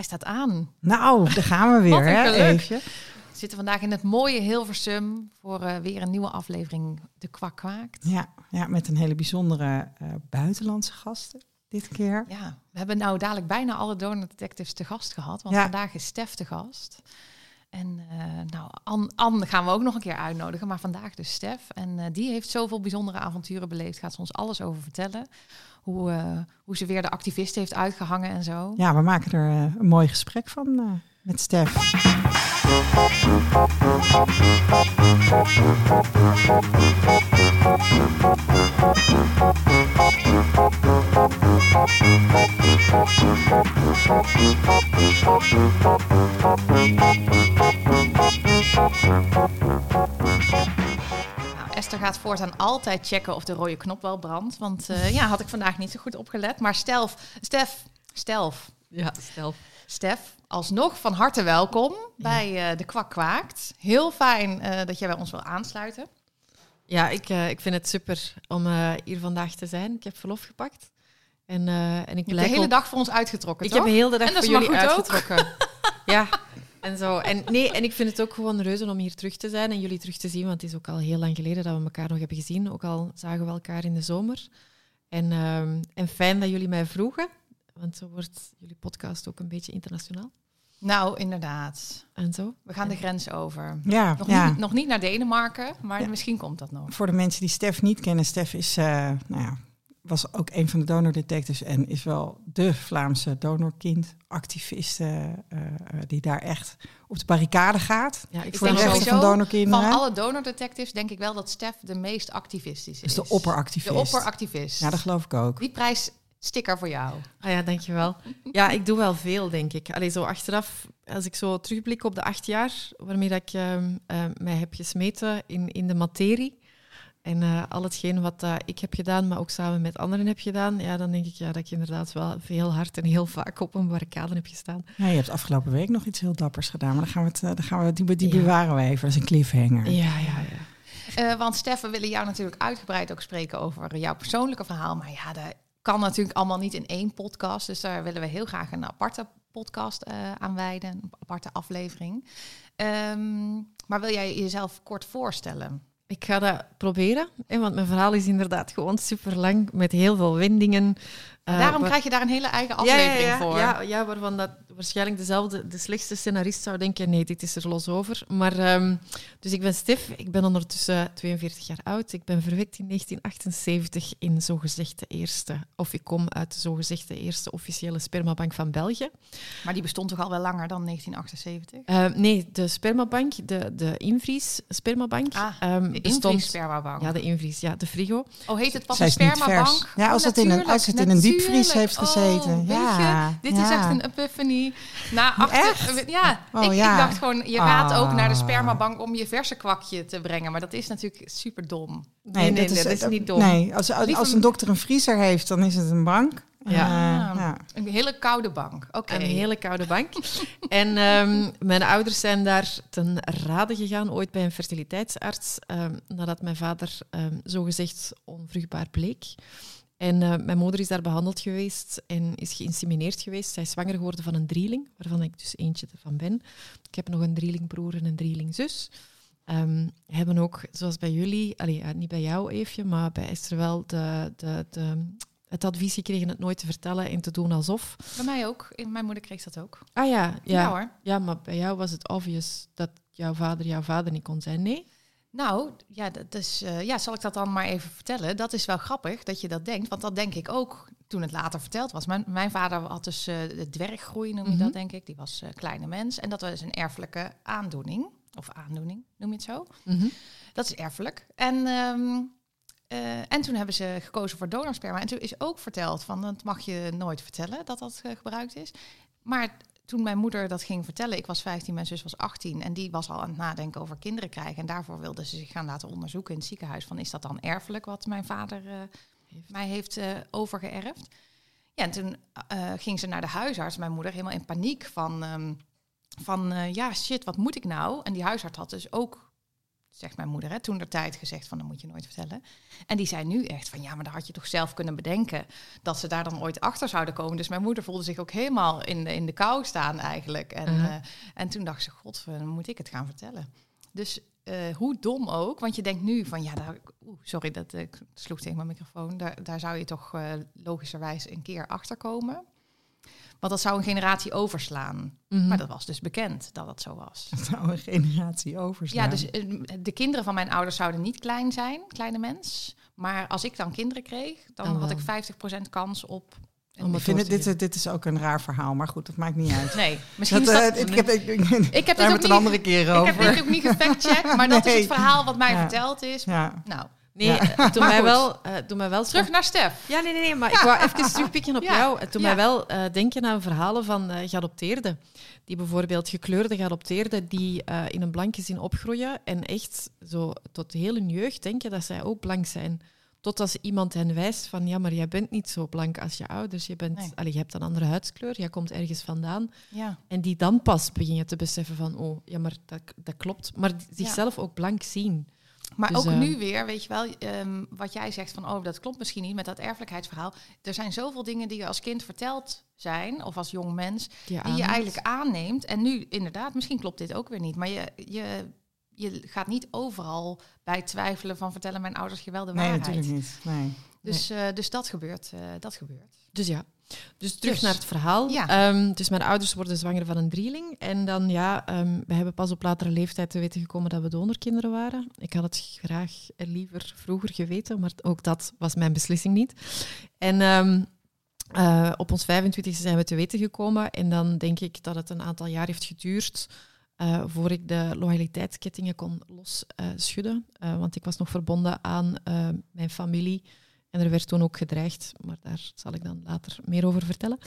Hij staat aan. Nou, daar gaan we weer, Wat een hè? Even. We zitten vandaag in het mooie Hilversum voor eh, weer een nieuwe aflevering De Kwak Kwaakt. Ja, ja, met een hele bijzondere eh, buitenlandse gasten dit keer. Ja, we hebben nou dadelijk bijna alle donor detectives te gast gehad, want Ja. vandaag is Stef te gast. En eh, nou, Anne, gaan we ook nog een keer uitnodigen, maar vandaag dus Stef. En eh, die heeft zoveel bijzondere avonturen beleefd, gaat ze ons alles over vertellen. Hoe, eh, hoe ze weer de activist heeft uitgehangen en zo. Ja, we maken er een mooi gesprek van met Stef. Nou, Esther gaat voortaan altijd checken of de rode knop wel brandt. Want eh, ja, had ik vandaag niet zo goed opgelet. Maar Stelf, Stef, Stelf, Ja, stel. Stef, alsnog van harte welkom bij eh, De Kwak Kwaakt. Heel fijn eh, dat jij bij ons wil aansluiten. Ja, ik, eh, ik vind het super om eh, hier vandaag te zijn. Ik heb verlof gepakt. En, eh, en ik Je hebt blijk de hele op- dag voor ons uitgetrokken, Ik toch? heb de hele dag En dat voor jullie uitgetrokken. ja, en zo. En, nee, en ik vind het ook gewoon reuze om hier terug te zijn en jullie terug te zien. Want het is ook al heel lang geleden dat we elkaar nog hebben gezien. Ook al zagen we elkaar in de zomer. En, ehm, en fijn dat jullie mij vroegen. Want zo wordt jullie podcast ook een beetje internationaal. Nou, inderdaad. En zo. We gaan de grens over. Ja, Nog, ja. niet, nog niet naar Denemarken, maar Ja. misschien komt dat nog. Voor de mensen die Stef niet kennen, Stef is, eh, nou ja, was ook een van de donordetectives en is wel de Vlaamse donorkind, activist eh, eh, die daar echt op de barricade gaat. Ja, ik Voor de denk rechten sowieso van donorkinderen. Van alle donordetectives denk ik wel dat Stef de meest activistisch is. dus de opperactivist. De opperactivist. Ja, dat geloof ik ook. Die prijs sticker voor jou. Ah ja, dankjewel. Ja, ik doe wel veel, denk ik. Allee, zo achteraf, als ik zo terugblik op de acht jaar waarmee dat ik ehm, eh, mij heb gesmeten in, in de materie en eh, al hetgeen wat eh, ik heb gedaan, maar ook samen met anderen heb gedaan, ja, dan denk ik ja, dat ik inderdaad wel veel hard en heel vaak op een barricade heb gestaan. Ja, je hebt afgelopen week nog iets heel dappers gedaan, maar dan gaan we het, dan gaan we, die, die Ja. bewaren we even. Dat is een cliffhanger. Ja, ja, ja. Eh, want Stef, we willen jou natuurlijk uitgebreid ook spreken over jouw persoonlijke verhaal. Maar ja, dat kan natuurlijk allemaal niet in één podcast. Dus daar willen we heel graag een aparte podcast eh aan wijden. Een aparte aflevering. Ehm, maar wil jij jezelf kort voorstellen? Ik ga dat proberen, want mijn verhaal is inderdaad gewoon super lang met heel veel wendingen. Eh, Daarom waar- krijg je daar een hele eigen aflevering ja, ja, ja, voor. Ja, ja, waarvan dat waarschijnlijk dezelfde, de slechtste scenarist zou denken, nee, dit is er los over. Maar, ehm, dus ik ben Stef, ik ben ondertussen 42 jaar oud. Ik ben verwekt in 1978 in zogezegd de eerste, of ik kom uit de zogezegd de eerste officiële spermabank van België. Maar die bestond toch al wel langer dan 1978? Eh, nee, de spermabank, de, de Invries spermabank, Ah, ehm, De bestond... Invries Spermabank. Ja, de Invries, ja, de frigo. Oh, heet het pas een spermabank? vers. Ja, Oh, als het in een- als het in een diepvries heeft gezeten. Oh, weet Ja, je, dit is echt een epiphany. Na achter, Echt? Ja, Oh, ik, ja. ik dacht gewoon, je gaat ook naar de Ah. spermabank om je verse kwakje te brengen. Maar dat is natuurlijk super dom. Nee, nee, nee, dat is niet dom. Nee, als, als, een dokter een vriezer heeft, dan is het een bank. Ja. Eh, Ah, ja. Een hele koude bank. Oké. Een hele koude bank. en ehm, mijn ouders zijn daar ten rade gegaan, ooit bij een fertiliteitsarts, ehm, nadat mijn vader ehm, zogezegd onvruchtbaar bleek. En eh, mijn moeder is daar behandeld geweest en is geïnsemineerd geweest. Zij is zwanger geworden van een drieling, waarvan ik dus eentje ervan ben. Ik heb nog een drielingbroer en een drielingzus. Ehm hebben ook, zoals bij jullie, allee, ja, niet bij jou Eefje, maar bij Esther wel, de, de, de, het advies gekregen het nooit te vertellen en te doen alsof. Bij mij ook. Mijn moeder kreeg dat ook. Ah ja, ja. Ja, hoor. Ja, maar bij jou was het obvious dat jouw vader jouw vader niet kon zijn. Nee? Nou, ja, dat is, eh, ja, zal ik dat dan maar even vertellen? Dat is wel grappig dat je dat denkt, want dat denk ik ook toen het later verteld was. Mijn, mijn vader had dus eh, de dwerggroei, noem je Mhm. dat denk ik. Die was eh kleine mens en dat was een erfelijke aandoening. Of aandoening, noem je het zo? Dat is erfelijk. En, ehm, eh, en toen hebben ze gekozen voor donorsperma. En toen is ook verteld van, dat mag je nooit vertellen dat dat gebruikt is. Maar toen mijn moeder dat ging vertellen, ik was 15, mijn zus was 18 en die was al aan het nadenken over kinderen krijgen. En daarvoor wilde ze zich gaan laten onderzoeken in het ziekenhuis van is dat dan erfelijk wat mijn vader eh, mij heeft eh, overgeërfd. Ja, en toen eh, ging ze naar de huisarts, mijn moeder, helemaal in paniek van, ehm, van ja shit, wat moet ik nou? En die huisarts had dus ook zegt mijn moeder, hè, toen de tijd gezegd van dat moet je nooit vertellen. En die zei nu echt van ja, maar daar had je toch zelf kunnen bedenken dat ze daar dan ooit achter zouden komen. Dus mijn moeder voelde zich ook helemaal in de, in de kou staan eigenlijk. En, Uh-huh. eh, en toen dacht ze, god, dan moet ik het gaan vertellen. Dus eh, hoe dom ook, want je denkt nu van ja, daar, sorry dat ik sloeg tegen mijn microfoon, daar, daar zou je toch eh, logischerwijs een keer achter komen. Want dat zou een generatie overslaan. Mhm. Maar dat was dus bekend dat dat zo was. Dat zou een generatie overslaan. Ja, dus eh, de kinderen van mijn ouders zouden niet klein zijn, kleine mens. Maar als ik dan kinderen kreeg, dan, had ik 50% kans op. een Om ik het vind door het, te dit, dit is ook een raar verhaal, maar goed, dat maakt niet uit. Nee, misschien Dat, is eh, dat... ik heb, ik, ik, ik heb het een niet, andere keer ik over. heb dit ook niet gefactcheckt, maar dat is het verhaal wat mij Ja. verteld is. Ja. Nou, Nee, Ja. het doet Maar mij wel, eh, doet mij wel terug naar Stef. Ja, nee, nee, nee, maar ik wou even terugpikken op Ja. jou. Het doet Ja. mij wel eh, denken aan verhalen van eh geadopteerden. Die bijvoorbeeld gekleurde geadopteerden die eh, in een blank gezin opgroeien en echt zo tot heel hun jeugd denken dat zij ook blank zijn. Tot als iemand hen wijst van ja, maar jij bent niet zo blank als je ouders. Je, bent, Nee. allee, je hebt een andere huidskleur, jij komt ergens vandaan. Ja. En die dan pas beginnen te beseffen van oh, ja, maar dat, dat klopt. Maar zichzelf ook blank zien. Maar Dus, ook eh, nu weer, weet je wel, ehm, wat jij zegt van, oh, dat klopt misschien niet met dat erfelijkheidsverhaal. Er zijn zoveel dingen die je als kind verteld zijn, of als jong mens, Die, die je eigenlijk aanneemt. En nu, inderdaad, misschien klopt dit ook weer niet, maar je, je, je gaat niet overal bij twijfelen van vertellen mijn ouders je wel de Nee, waarheid. natuurlijk niet. Nee. Dus, eh, dus dat gebeurt. eh, dat gebeurt. Dus ja. Dus terug Dus. naar het verhaal. Ja. Dus mijn ouders worden zwanger van een drieling. En dan, ja, ehm, we hebben pas op latere leeftijd te weten gekomen dat we donorkinderen waren. Ik had het graag liever vroeger geweten, maar ook dat was mijn beslissing niet. En ehm, eh, op ons 25e zijn we te weten gekomen. En dan denk ik dat het een aantal jaar heeft geduurd eh, voor ik de loyaliteitskettingen kon losschudden. Eh, want ik was nog verbonden aan mijn familie. En er werd toen ook gedreigd, maar daar zal ik dan later meer over vertellen.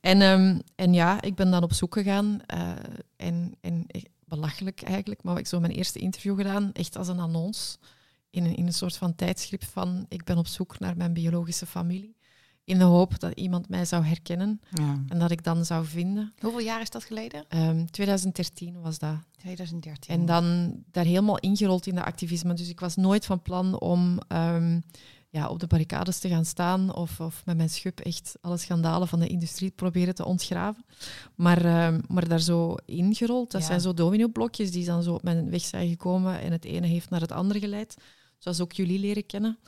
En, ehm, en ja, ik ben dan op zoek gegaan. eh, en, en belachelijk eigenlijk, maar ik heb zo mijn eerste interview gedaan, echt als een annonce. In een, in een soort van tijdschrift van ik ben op zoek naar mijn biologische familie. In de hoop dat iemand mij zou herkennen Ja. en dat ik dan zou vinden. Hoeveel jaar is dat geleden? Ehm, 2013 was dat. 2013. En dan daar helemaal ingerold in de activisme. Dus ik was nooit van plan om ehm, ja, op de barricades te gaan staan of, of met mijn schub echt alle schandalen van de industrie proberen te ontgraven. Maar, ehm, maar daar zo ingerold, dat Ja. zijn zo dominoblokjes die dan zo op mijn weg zijn gekomen en het ene heeft naar het andere geleid. Zoals ook jullie leren kennen.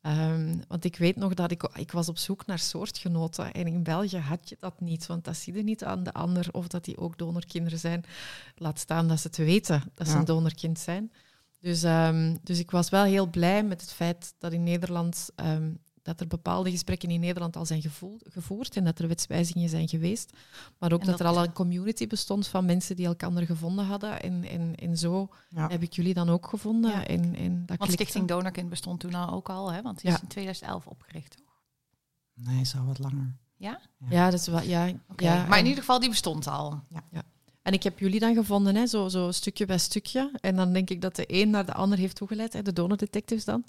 Ehm, want ik weet nog dat ik, ik was op zoek naar soortgenoten. En in België had je dat niet, want dat zie je niet aan de ander of dat die ook donorkinderen zijn. Laat staan dat ze te weten dat ze een donorkind zijn. Dus, ehm, dus ik was wel heel blij met het feit dat in Nederland ehm, dat er bepaalde gesprekken in Nederland al zijn gevoerd en dat er wetswijzigingen zijn geweest. Maar ook dat, dat- er al een community bestond van mensen die elkaar gevonden hadden. En, en, en zo Ja. heb ik jullie dan ook gevonden. Ja. En, en dat Want. Stichting Donorkind bestond toen al ook al, hè? Want die Ja. is in 2011 opgericht, toch? Nee, is al wat langer. Ja? Ja, dat is wel, ja, Oké. ja. maar in ieder geval, die bestond al. En ik heb jullie dan gevonden, hè, zo, zo stukje bij stukje. En dan denk ik dat de een naar de ander heeft toegeleid, hè, de donordetectives dan.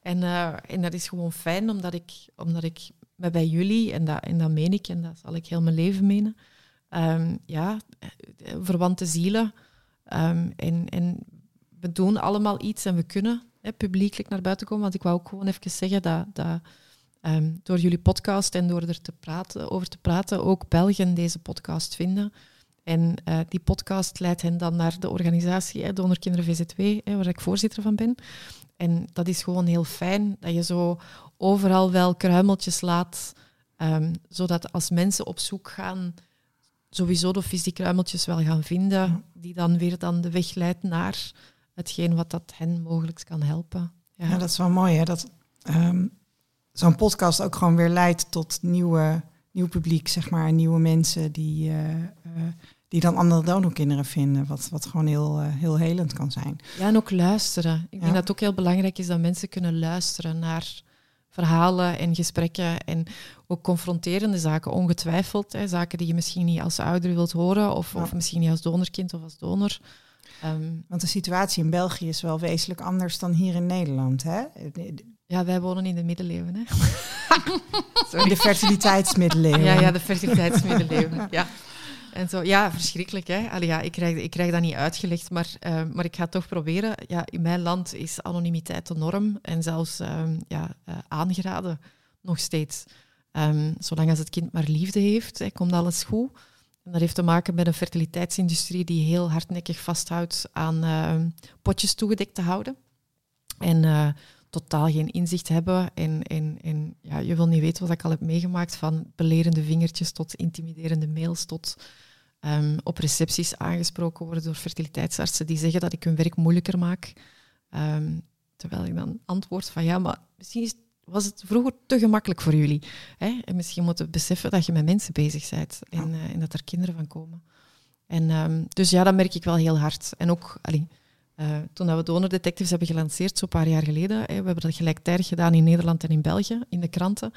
En, eh, en dat is gewoon fijn, omdat ik, omdat ik me bij jullie, en dat, en dat meen ik, en dat zal ik heel mijn leven menen, ehm, ja, eh, verwante zielen. ehm, en, en we doen allemaal iets en we kunnen hè, publiekelijk naar buiten komen. Want ik wou ook gewoon even zeggen dat, dat ehm, door jullie podcast en door er te praten, over te praten, ook Belgen deze podcast vinden. En eh, die podcast leidt hen dan naar de organisatie hè, Donorkinderen VZW, hè, waar ik voorzitter van ben. En dat is gewoon heel fijn dat je zo overal wel kruimeltjes laat, ehm, zodat als mensen op zoek gaan, sowieso de die kruimeltjes wel gaan vinden, die dan weer dan de weg leidt naar hetgeen wat dat hen mogelijk kan helpen. Ja, Ja, dat is wel mooi hè. Dat ehm, zo'n podcast ook gewoon weer leidt tot nieuwe, nieuw publiek, zeg maar. Nieuwe mensen die, eh, eh, die dan andere donorkinderen vinden. Wat, wat gewoon heel, eh, heel helend kan zijn. Ja, en ook luisteren. Ik Ja. denk dat het ook heel belangrijk is dat mensen kunnen luisteren naar verhalen en gesprekken en ook confronterende zaken, ongetwijfeld. Hè, zaken die je misschien niet als ouder wilt horen of, Ja. of misschien niet als donorkind of als donor. Ehm, Want de situatie in België is wel wezenlijk anders dan hier in Nederland. Hè? Ja, wij wonen in de middeleeuwen. Hè? In de fertiliteitsmiddeleeuwen. Ja, ja, de fertiliteitsmiddeleeuwen. Ja. En zo, ja, verschrikkelijk. Hè? Allee, ja, ik, krijg, ik krijg dat niet uitgelegd, maar, eh, maar ik ga het toch proberen. Ja, in mijn land is anonimiteit de norm en zelfs ehm, ja, uh, aangeraden nog steeds. Um, zolang als het kind maar liefde heeft, hè, komt alles goed. En dat heeft te maken met een fertiliteitsindustrie die heel hardnekkig vasthoudt aan uh, potjes toegedekt te houden. En uh, totaal geen inzicht hebben. En, en, en ja, je wil niet weten wat ik al heb meegemaakt, van belerende vingertjes tot intimiderende mails, tot um, op recepties aangesproken worden door fertiliteitsartsen die zeggen dat ik hun werk moeilijker maak. Um, terwijl ik dan antwoord van ja, maar misschien is, was het vroeger te gemakkelijk voor jullie. Hè? En misschien moeten beseffen dat je met mensen bezig bent en, uh, en dat er kinderen van komen. En, um, dus ja, dat merk ik wel heel hard. En ook, allee, uh, toen we Donor Detectives hebben gelanceerd, zo'n paar jaar geleden, hè, we hebben dat gelijktijdig gedaan in Nederland en in België, in de kranten,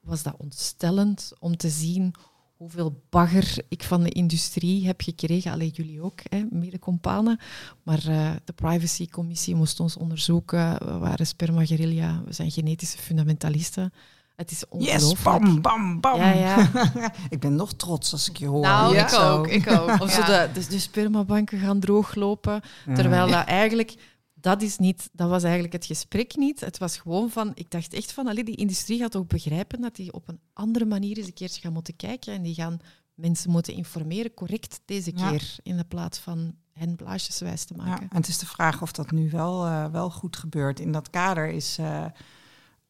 was dat ontstellend om te zien hoeveel bagger ik van de industrie heb gekregen. Alleen jullie ook, mede-companen. Maar uh, de privacycommissie moest ons onderzoeken. We waren spermaguerilla, we zijn genetische fundamentalisten. Het is ongelooflijk. Yes, bam, bam, bam. Ja, ja. ik ben nog trots als ik je hoor. Nou, ja. ik ook, ik ook. Of zo de, de, de spermabanken gaan drooglopen. Terwijl dat eigenlijk... Dat, is niet, dat was eigenlijk het gesprek niet. Het was gewoon van... Ik dacht echt van... Allee, die industrie gaat ook begrijpen dat die op een andere manier eens een keertje gaan moeten kijken. En die gaan mensen moeten informeren, correct deze keer. In de plaats van hen blaasjeswijs te maken. Ja, en het is de vraag of dat nu wel, uh, wel goed gebeurt. In dat kader is uh,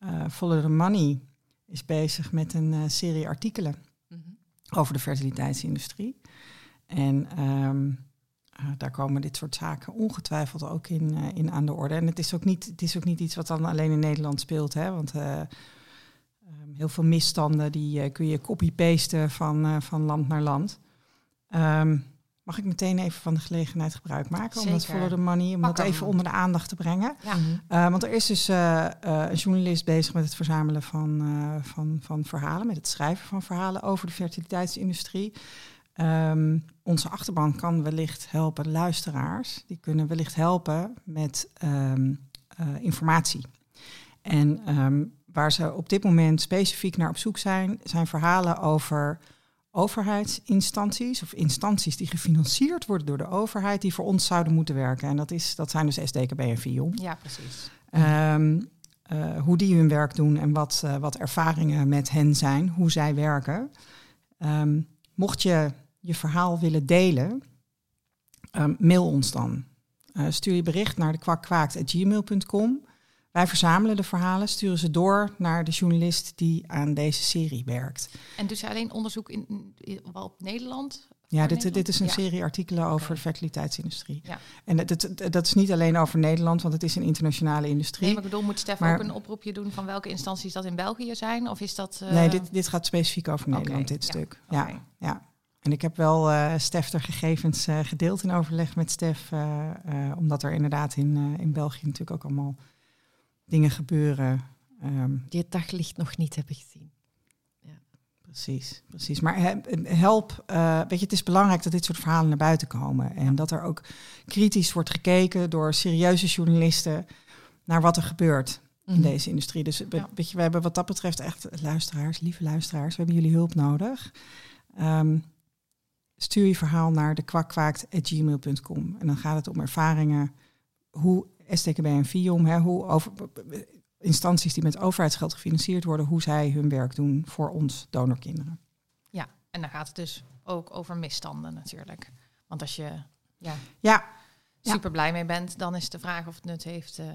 uh, Follow the Money is bezig met een uh, serie artikelen mm -hmm. over de fertiliteitsindustrie. En um, uh, daar komen dit soort zaken ongetwijfeld ook in, uh, in aan de orde. En het is, ook niet, het is ook niet iets wat dan alleen in Nederland speelt. Hè? Want um, heel veel misstanden die kun je copy-pasten van, van land naar land. Um, Mag ik meteen even van de gelegenheid gebruik maken om dat follow the money, om Pak dat even hem. onder de aandacht te brengen? Ja. Uh, want er is dus uh, uh, een journalist bezig met het verzamelen van, van, van verhalen, met het schrijven van verhalen over de fertiliteitsindustrie. Um, onze achterban kan wellicht helpen, luisteraars, die kunnen wellicht helpen met um, informatie. En um, waar ze op dit moment specifiek naar op zoek zijn, zijn verhalen over overheidsinstanties of instanties die gefinancierd worden door de overheid, die voor ons zouden moeten werken. En dat, is, dat zijn dus SDKB en VIOM. Ja, precies. Um, uh, hoe die hun werk doen en wat, uh, wat ervaringen met hen zijn, hoe zij werken. Um, mocht je je verhaal willen delen, um, mail ons dan. Uh, stuur je bericht naar de kwakkwaakt.gmail.com. Wij verzamelen de verhalen, sturen ze door naar de journalist die aan deze serie werkt. En dus alleen onderzoek in, in, op Nederland? Ja, dit, dit is een ja. serie artikelen over okay. de fertiliteitsindustrie. Ja. En dat, dat, dat is niet alleen over Nederland, want het is een internationale industrie. Nee, maar ik bedoel, moet Stef maar, ook een oproepje doen van welke instanties dat in België zijn? Of is dat... Uh... Nee, dit, dit gaat specifiek over Nederland, okay. dit ja. stuk. Okay. Ja, ja. En ik heb wel uh, Stef er gegevens uh, gedeeld in overleg met Stef, omdat er inderdaad in, in België natuurlijk ook allemaal dingen gebeuren. Um, die het daglicht nog niet hebben gezien. Ja. Precies, precies. Maar help, uh, weet je, het is belangrijk dat dit soort verhalen naar buiten komen. En ja. dat er ook kritisch wordt gekeken door serieuze journalisten naar wat er gebeurt in mm. deze industrie. Dus ja. weet je, we hebben wat dat betreft echt luisteraars, lieve luisteraars, we hebben jullie hulp nodig. Um, stuur je verhaal naar de kwakkwaakt.gmail.com. En dan gaat het om ervaringen, hoe STKB en FIOM, hè, hoe over, instanties die met overheidsgeld gefinancierd worden, hoe zij hun werk doen voor ons donorkinderen. Ja, en dan gaat het dus ook over misstanden natuurlijk. Want als je ja, ja. super blij mee bent, dan is de vraag of het nut heeft. Uh...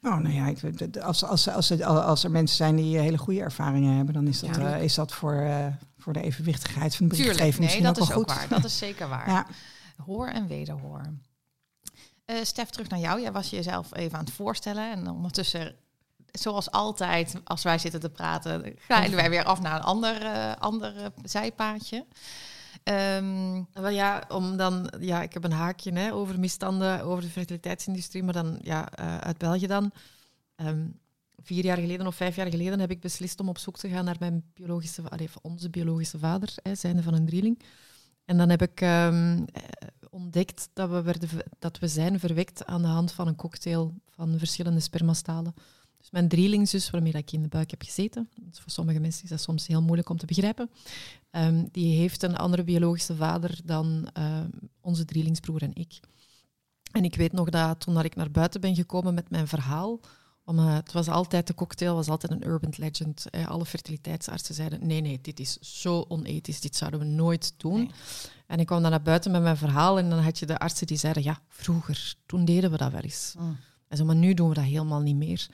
Oh, nou ja, ik, als, als, als, als, er mensen zijn die hele goede ervaringen hebben, dan is dat, ja, uh, is dat voor, uh, voor de evenwichtigheid van de berichtgeving nee, dat is ook goed. waar. Dat is zeker waar. ja. Hoor en wederhoor. Uh, Stef, terug naar jou. Jij was jezelf even aan het voorstellen. En ondertussen, zoals altijd, als wij zitten te praten, glijden wij weer af naar een ander, uh, ander uh, zijpaadje. Um, Wel ja, om dan, ja, ik heb een haakje hè, over misstanden, over de fertiliteitsindustrie, maar dan ja, uit België dan. Um, vier jaar geleden of vijf jaar geleden heb ik beslist om op zoek te gaan naar mijn biologische, allee, onze biologische vader, hè, zijnde van een drieling. En dan heb ik um, ontdekt dat we, werden, dat we zijn verwekt aan de hand van een cocktail van verschillende spermastalen. Dus mijn drielingzus, waarmee ik in de buik heb gezeten, dus voor sommige mensen is dat soms heel moeilijk om te begrijpen, ehm, die heeft een andere biologische vader dan ehm, onze drielingsbroer en ik. En ik weet nog dat toen ik naar buiten ben gekomen met mijn verhaal, om, uh, het was altijd, de cocktail was altijd een urban legend. Eh, alle fertiliteitsartsen zeiden, nee, nee, dit is zo onethisch, dit zouden we nooit doen. Nee. En ik kwam dan naar buiten met mijn verhaal en dan had je de artsen die zeiden, ja, vroeger, toen deden we dat wel eens. Mm. En zo, maar nu doen we dat helemaal niet meer.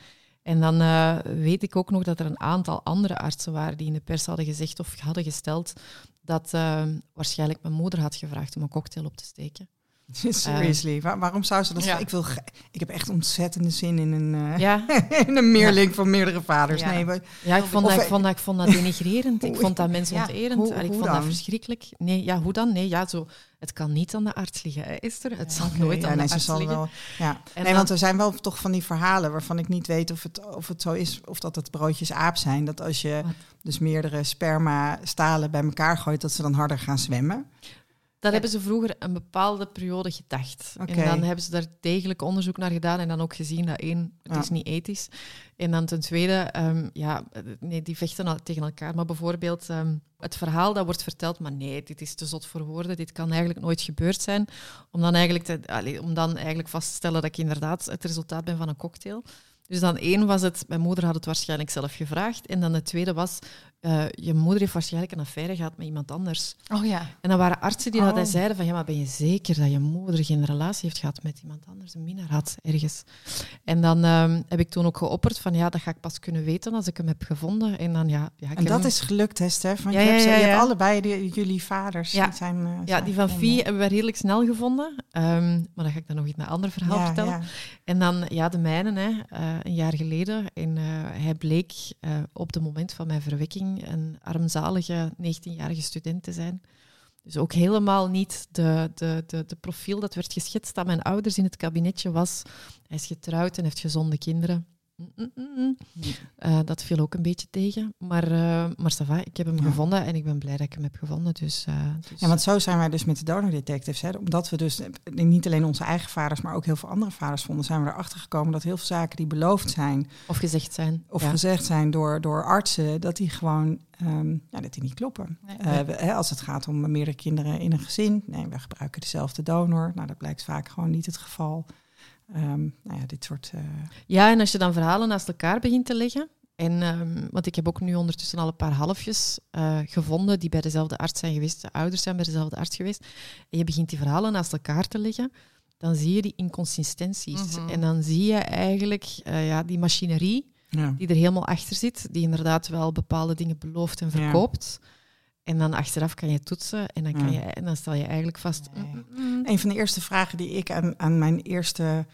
En dan uh, weet ik ook nog dat er een aantal andere artsen waren die in de pers hadden gezegd of hadden gesteld dat uh, waarschijnlijk mijn moeder had gevraagd om een cocktail op te steken. Seriously, Waar, waarom zou ze dat? Ja. Ik, wil, ik heb echt ontzettende zin in een, eh, Ja, in een meerling van meerdere vaders. Ja. Nee, we- ja ik, vond dat, ik, vond dat, ik vond dat denigrerend. Ik vond dat mensonterend. hoe- ik vond dat dan? verschrikkelijk. Nee, ja, hoe dan? Nee, ja, zo, het kan niet aan de arts liggen, hè, Esther. Het zal nooit aan nee, de arts liggen. wel. Ja. En nee, dan- want er zijn wel toch van die verhalen waarvan ik niet weet of het, of het zo is, of dat het broodjes aap zijn. Dat als je dus meerdere sperma-stalen bij elkaar gooit, dat ze dan harder gaan zwemmen. Dat hebben ze vroeger een bepaalde periode gedacht. En dan hebben ze daar degelijk onderzoek naar gedaan en dan ook gezien dat één, het Ja. is niet ethisch. En dan ten tweede, ehm, ja, nee, die vechten al tegen elkaar. Maar bijvoorbeeld ehm, het verhaal dat wordt verteld, maar nee, dit is te zot voor woorden, dit kan eigenlijk nooit gebeurd zijn. Om dan eigenlijk, te, om dan eigenlijk vast te stellen dat ik inderdaad het resultaat ben van een cocktail. Dus dan één was het, mijn moeder had het waarschijnlijk zelf gevraagd. En dan het tweede was, eh, je moeder heeft waarschijnlijk een affaire gehad met iemand anders. Oh ja. En dan waren artsen die Oh. dat zeiden van ja, maar ben je zeker dat je moeder geen relatie heeft gehad met iemand anders, een minnaar had ergens. En dan ehm, heb ik toen ook geopperd van ja, dat ga ik pas kunnen weten als ik hem heb gevonden. En dan ja, ja ik En dat hem- is gelukt, hè, Stef? Want Ja, je, hebt, ja, je hebt allebei die, jullie vaders. Ja. die zijn, eh, ja, die van. Fie hebben we redelijk snel gevonden. Ehm, maar dan ga ik dan nog iets naar een ander verhaal vertellen. En dan ja, de mijne, hè, eh, een jaar geleden. En hij bleek op het moment van mijn verwekking een armzalige 19-jarige student te zijn. Dus ook helemaal niet de, de, de, profiel dat werd geschetst dat mijn ouders in het kabinetje was. Hij is getrouwd en heeft gezonde kinderen. Eh, dat viel ook een beetje tegen. Maar, eh maar ik heb hem Ja. gevonden en ik ben blij dat ik hem heb gevonden. Dus, eh, dus Ja, want zo zijn wij dus met de donor detectives. Hè? Omdat we dus niet alleen onze eigen vaders, maar ook heel veel andere vaders vonden, zijn we erachter gekomen dat heel veel zaken die beloofd zijn Of gezegd zijn. of ja. gezegd zijn door, door artsen, dat die gewoon ehm, ja, dat die niet kloppen. Nee. Hè, als het gaat om meerdere kinderen in een gezin, nee, we gebruiken dezelfde donor. Nou, dat blijkt vaak gewoon niet het geval. Ehm, nou ja, dit soort. eh, Ja, en als je dan verhalen naast elkaar begint te leggen. En, ehm, want ik heb ook nu ondertussen al een paar halfjes eh, gevonden die bij dezelfde arts zijn geweest. De ouders zijn bij dezelfde arts geweest. En je begint die verhalen naast elkaar te leggen. Dan zie je die inconsistenties. Mhm. En dan zie je eigenlijk eh, ja, die machinerie ja. die er helemaal achter zit. Die inderdaad wel bepaalde dingen belooft en Ja. verkoopt. En dan achteraf kan je toetsen en dan, kan je, en dan stel je eigenlijk vast... Nee. mm, mm, mm. Een van de eerste vragen die ik aan, aan mijn eerste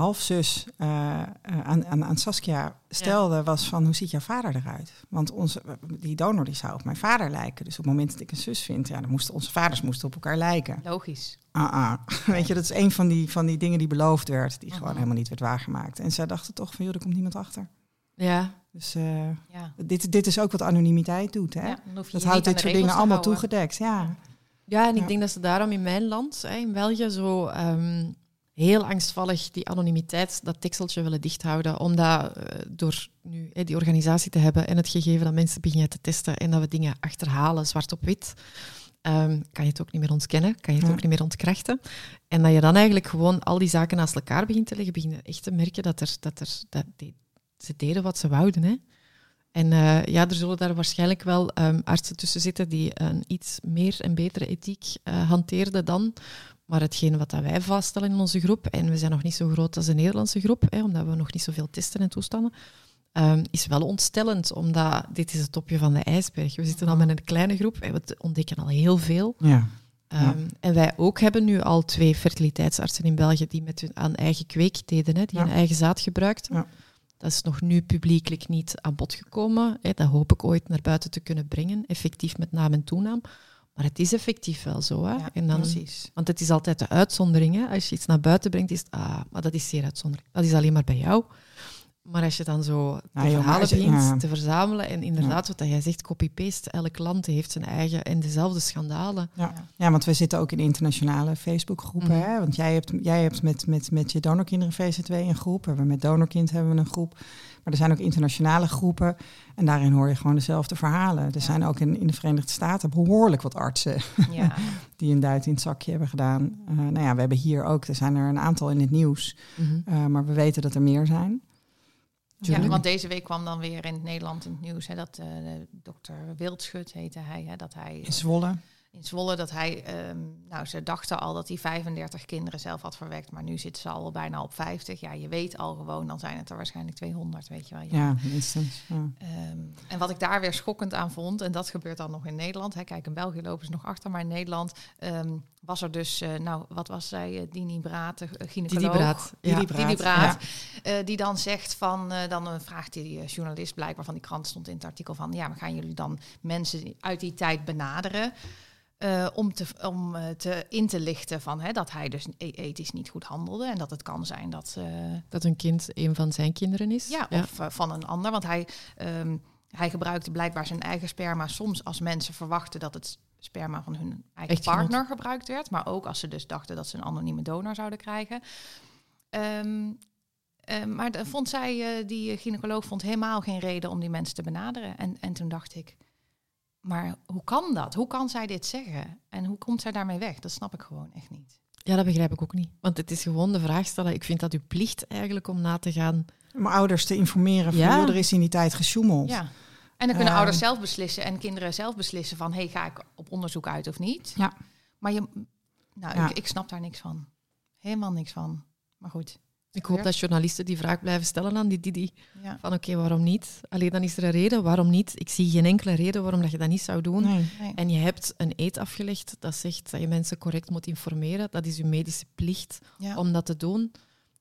halfzus, eh, eh, aan, aan, aan Saskia, stelde, was van hoe ziet jouw vader eruit? Want onze, die donor die zou op mijn vader lijken. Dus op het moment dat ik een zus vind, ja, dan moesten onze vaders moesten op elkaar lijken. Logisch. Ah, ah. Weet je, dat is een van die, van die dingen die beloofd werd, die gewoon Mhm. helemaal niet werd waargemaakt. En zij dachten toch van, joh, er komt niemand achter. Ja, Dus eh, Ja. dit, dit is ook wat anonimiteit doet, hè? Dat houdt dit soort dingen allemaal toegedekt, ja. Ja, en ik denk dat ze daarom in mijn land, hè, in België, zo ehm, heel angstvallig die anonimiteit, dat tekseltje willen dichthouden. Omdat eh, door nu die organisatie te hebben en het gegeven dat mensen beginnen te testen en dat we dingen achterhalen, zwart op wit, ehm, kan je het ook niet meer ontkennen, kan je het Ja. ook niet meer ontkrachten. En dat je dan eigenlijk gewoon al die zaken naast elkaar begint te leggen, begin je echt te merken dat, er, dat, er, dat die, ze deden wat ze wouden. Hè. En eh, ja, er zullen daar waarschijnlijk wel ehm, artsen tussen zitten die een iets meer en betere ethiek eh, hanteerden dan. Maar hetgeen wat dat wij vaststellen in onze groep, en we zijn nog niet zo groot als de Nederlandse groep, hè, omdat we nog niet zoveel testen en toestanden, ehm, is wel ontstellend, omdat dit is het topje van de ijsberg. We zitten al met een kleine groep en we ontdekken al heel veel. Ja. Ehm, Ja. En wij ook hebben nu al twee fertiliteitsartsen in België die met hun aan eigen kweek deden, hè, die Ja. hun eigen zaad gebruikten. Ja. Dat is nog nu publiekelijk niet aan bod gekomen. Hè. Dat hoop ik ooit naar buiten te kunnen brengen, effectief met naam en toenaam. Maar het is effectief wel zo. Hè. Ja, en dan, Precies. want het is altijd de uitzondering. Hè. Als je iets naar buiten brengt, is het, ah, maar dat is zeer uitzonderlijk. Dat is alleen maar bij jou. Maar als je dan zo de Nou, maar verhalen je- begint ja. te verzamelen en inderdaad, wat jij zegt, copy-paste, elk land heeft zijn eigen en dezelfde schandalen. Ja. ja, want we zitten ook in internationale Facebookgroepen. Mhm. hè? Want jij hebt, jij hebt met, met, met je donorkinderen VZ2 een groep. En we met donorkind hebben we een groep. Maar er zijn ook internationale groepen. En daarin hoor je gewoon dezelfde verhalen. Er Ja. zijn ook in, in de Verenigde Staten behoorlijk wat artsen Ja. die een duit in het zakje hebben gedaan. Eh, nou ja, we hebben hier ook, er zijn er een aantal in het nieuws. Mhm. Eh, maar we weten dat er meer zijn. Ja, want deze week kwam dan weer in het Nederland in het nieuws hè, dat de dokter Wildschut heette hij, hè, dat hij In Zwolle. In Zwolle dat hij, ehm, nou ze dachten al dat hij 35 kinderen zelf had verwekt, maar nu zitten ze al bijna op 50. Ja, je weet al gewoon, dan zijn het er waarschijnlijk 200, weet je wel. Ja. Ja, minstens. Ja. Ehm, en wat ik daar weer schokkend aan vond, en dat gebeurt dan nog in Nederland. Hè, kijk, in België lopen ze nog achter, maar in Nederland ehm, was er dus, eh, nou, wat was zij, eh, Dini Braat, gynaecoloog. Didi Braat. Ja. Didi Braat. Didi Braat, eh, die dan zegt van, dan vraagt die journalist blijkbaar van die krant stond in het artikel van, ja, maar gaan jullie dan mensen uit die tijd benaderen eh, om, te, om eh, te in te lichten van hè, dat hij dus e- ethisch niet goed handelde en dat het kan zijn dat eh, Dat een kind een van zijn kinderen is. ja, of van een ander. Want hij, ehm, hij gebruikte blijkbaar zijn eigen sperma soms als mensen verwachten dat het sperma van hun eigen partner gebruikt werd. Maar ook als ze dus dachten dat ze een anonieme donor zouden krijgen. Ehm, maar vond zij, die gynaecoloog, vond helemaal geen reden om die mensen te benaderen. En, en toen dacht ik, maar hoe kan dat? Hoe kan zij dit zeggen? En hoe komt zij daarmee weg? Dat snap ik gewoon echt niet. Ja, dat begrijp ik ook niet. Want het is gewoon de vraag stellen. Ik vind dat uw plicht eigenlijk om na te gaan. Om ouders te informeren van, Ja. joh, er is in die tijd gesjoemeld. Ja. En dan kunnen Ehm. ouders zelf beslissen en kinderen zelf beslissen van, hey, ga ik op onderzoek uit of niet? Ja. Maar je, nou, Ja. ik, ik snap daar niks van. Helemaal niks van. Maar goed. Ik hoop dat journalisten die vraag blijven stellen aan die Didi. Ja. Van oké, waarom niet? Alleen dan is er een reden. Waarom niet? Ik zie geen enkele reden waarom dat je dat niet zou doen. Nee. Nee. En je hebt een eed afgelegd dat zegt dat je mensen correct moet informeren. Dat is je medische plicht Ja. om dat te doen.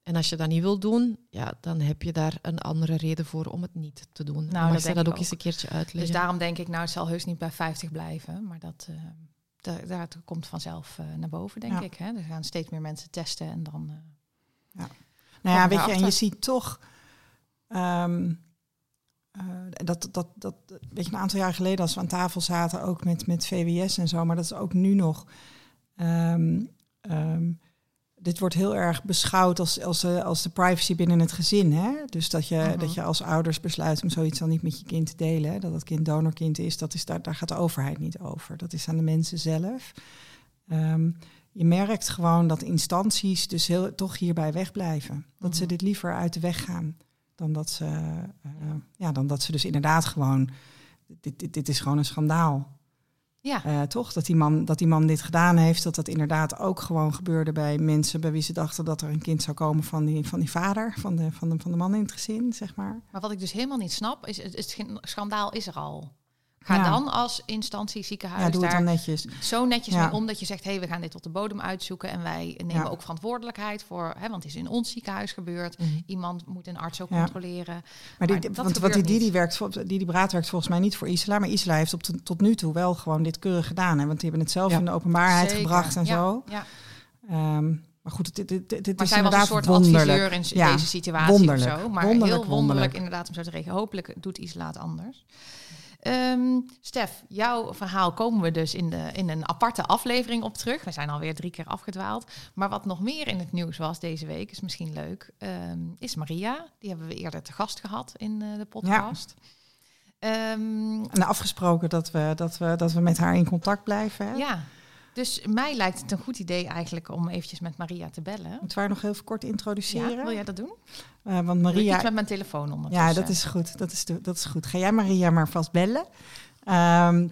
En als je dat niet wil doen, ja, dan heb je daar een andere reden voor om het niet te doen. Nou, Nou, mag dat dat ook eens een keertje Dus uitleggen? daarom denk ik, nou, het zal heus niet bij 50 blijven. Maar dat, daar, daar komt vanzelf eh, naar boven, denk Ja. ik. Hè? Er gaan steeds meer mensen testen en dan... eh, Nou ja, weet je, en je ziet toch. ehm, eh, dat, dat, dat, weet je, een aantal jaar geleden als we aan tafel zaten, ook met, met VWS en zo, maar dat is ook nu nog. ehm, ehm, dit wordt heel erg beschouwd als, als, de, als de privacy binnen het gezin. Hè? Dus dat je, Mhm. dat je als ouders besluit om zoiets dan niet met je kind te delen. Hè? Dat dat kind donorkind is, dat is daar, daar gaat de overheid niet over. Dat is aan de mensen zelf. Ehm, je merkt gewoon dat instanties dus heel, toch hierbij wegblijven. Dat ze Mhm. dit liever uit de weg gaan dan dat ze, eh, ja, dan dat ze dus inderdaad gewoon. Dit, dit, dit is gewoon een schandaal. ja, Eh, toch? Dat die, man, dat die man dit gedaan heeft. Dat dat inderdaad ook gewoon gebeurde bij mensen bij wie ze dachten dat er een kind zou komen van die, van die vader, van de, van, de, van de man in het gezin, zeg maar. maar wat ik dus helemaal niet snap, is het, het schandaal is er al. Ga Ja. dan als instantie, ziekenhuis, ja, doe het dan netjes. zo netjes Ja. mee om dat je zegt, hé, hey, we gaan dit tot de bodem uitzoeken en wij nemen ook verantwoordelijkheid voor, hè, want het is in ons ziekenhuis gebeurd. Mhm. Iemand moet een arts ook controleren. Maar, Maar die, dat want wat die Didi werkt, Didi Braat werkt volgens mij niet voor Isla, maar Isla heeft op de- tot nu toe wel gewoon dit keurig gedaan. Hè? Want die hebben het zelf in de openbaarheid Zeker. gebracht en zo. Ja. Ehm, maar goed, dit, dit, dit, Maar is zij was een soort wonderlijk. adviseur in Ja, deze situatie wonderlijk. of zo. Maar Wonderlijk, heel wonderlijk wonderlijk. inderdaad om zo te regelen. Hopelijk doet Isla het anders. Ehm, Stef, jouw verhaal komen we dus in, de, in een aparte aflevering op terug. We zijn alweer drie keer afgedwaald. Maar wat nog meer in het nieuws was deze week, is misschien leuk, ehm, is Maria. Die hebben we eerder te gast gehad in eh, de podcast. Ehm, En afgesproken dat we, dat, we, dat we met haar in contact blijven. Hè? ja, dus mij lijkt het een goed idee eigenlijk om eventjes met Maria te bellen. Moeten we haar nog even kort introduceren? Ja, wil jij dat doen? Eh, want ik Maria, iets met mijn telefoon ondertussen. Ja, dat is goed. Dat is, dat is goed. Ga jij Maria maar vast bellen. Ehm,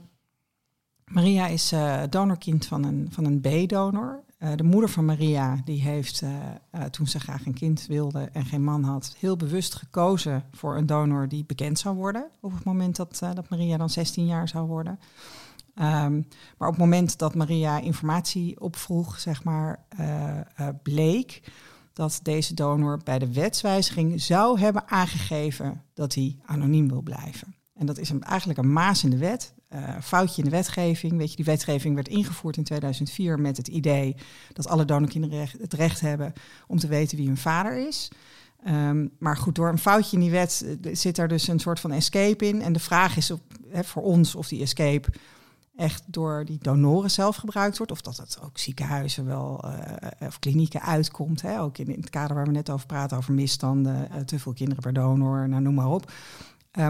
Maria is eh, donorkind van een, van een B-donor. Eh, de moeder van Maria die heeft, toen ze graag een kind wilde en geen man had, heel bewust gekozen voor een donor die bekend zou worden. Op het moment dat, dat Maria dan 16 jaar zou worden. Ehm, maar op het moment dat Maria informatie opvroeg, zeg maar, eh, eh, bleek dat deze donor bij de wetswijziging zou hebben aangegeven dat hij anoniem wil blijven. En dat is een, eigenlijk een maas in de wet, eh foutje in de wetgeving. Weet je, die wetgeving werd ingevoerd in 2004 met het idee dat alle donorkinderen het recht hebben om te weten wie hun vader is. Ehm, maar goed, door een foutje in die wet zit er dus een soort van escape in. En de vraag is op, voor ons of die escape echt door die donoren zelf gebruikt wordt. Of dat het ook ziekenhuizen wel uh, of klinieken uitkomt. Hè? Ook in, het kader waar we net over praten, over misstanden, uh, te veel kinderen per donor, nou, noem maar op.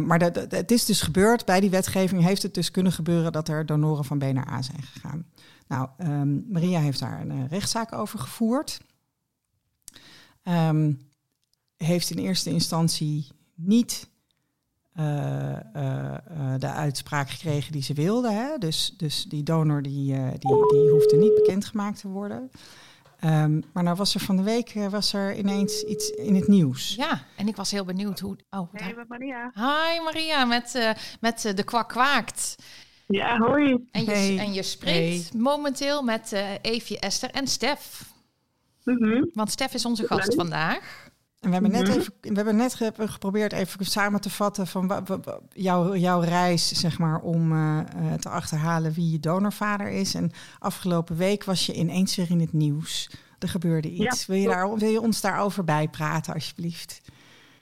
Maar dat, het is dus gebeurd, bij die wetgeving heeft het dus kunnen gebeuren dat er donoren van B naar A zijn gegaan. Nou, um, Maria heeft daar een rechtszaak over gevoerd. Um, heeft in eerste instantie niet de uitspraak gekregen die ze wilde. Hè? Dus, dus die donor die, die, die hoefde niet bekendgemaakt te worden. Um, maar nou was er van de week was er ineens iets in het nieuws. Ja, en ik was heel benieuwd hoe. Oh, hey, met Maria. Hi Maria, met, met de kwak kwaakt. Ja, hoi. En je, hey. en je spreekt hey. momenteel met Eefje, Esther en Stef. Mm -hmm. Want Stef is onze gast vandaag. En we hebben net, even, we hebben net geprobeerd even samen te vatten van jouw, jouw reis, zeg maar, om uh, te achterhalen wie je donorvader is. En afgelopen week was je ineens weer in het nieuws. Er gebeurde iets. Ja, wil, je daar, wil je ons daarover bijpraten, alsjeblieft?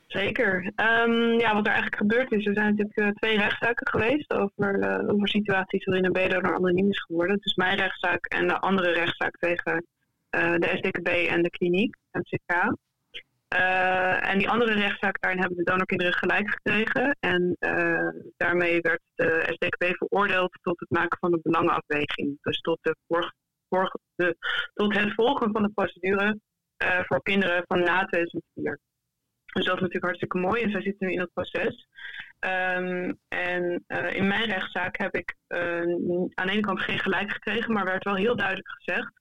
Zeker. Um, ja, wat er eigenlijk gebeurd is, er zijn natuurlijk uh, twee rechtszaken geweest over, uh, over situaties waarin een B-donor anoniem is geworden. Dus mijn rechtszaak en de andere rechtszaak tegen de SDKB en de kliniek, MCK. Uh, en die andere rechtszaak, daarin hebben de donorkinderen gelijk gekregen. En uh, daarmee werd de SDKB veroordeeld tot het maken van een belangenafweging. Dus tot, de voor, de, tot het volgen van de procedure uh, voor kinderen van na 2004. Dus dat is natuurlijk hartstikke mooi en zij zitten nu in het proces. Um, en in mijn rechtszaak heb ik aan de ene kant geen gelijk gekregen, maar werd wel heel duidelijk gezegd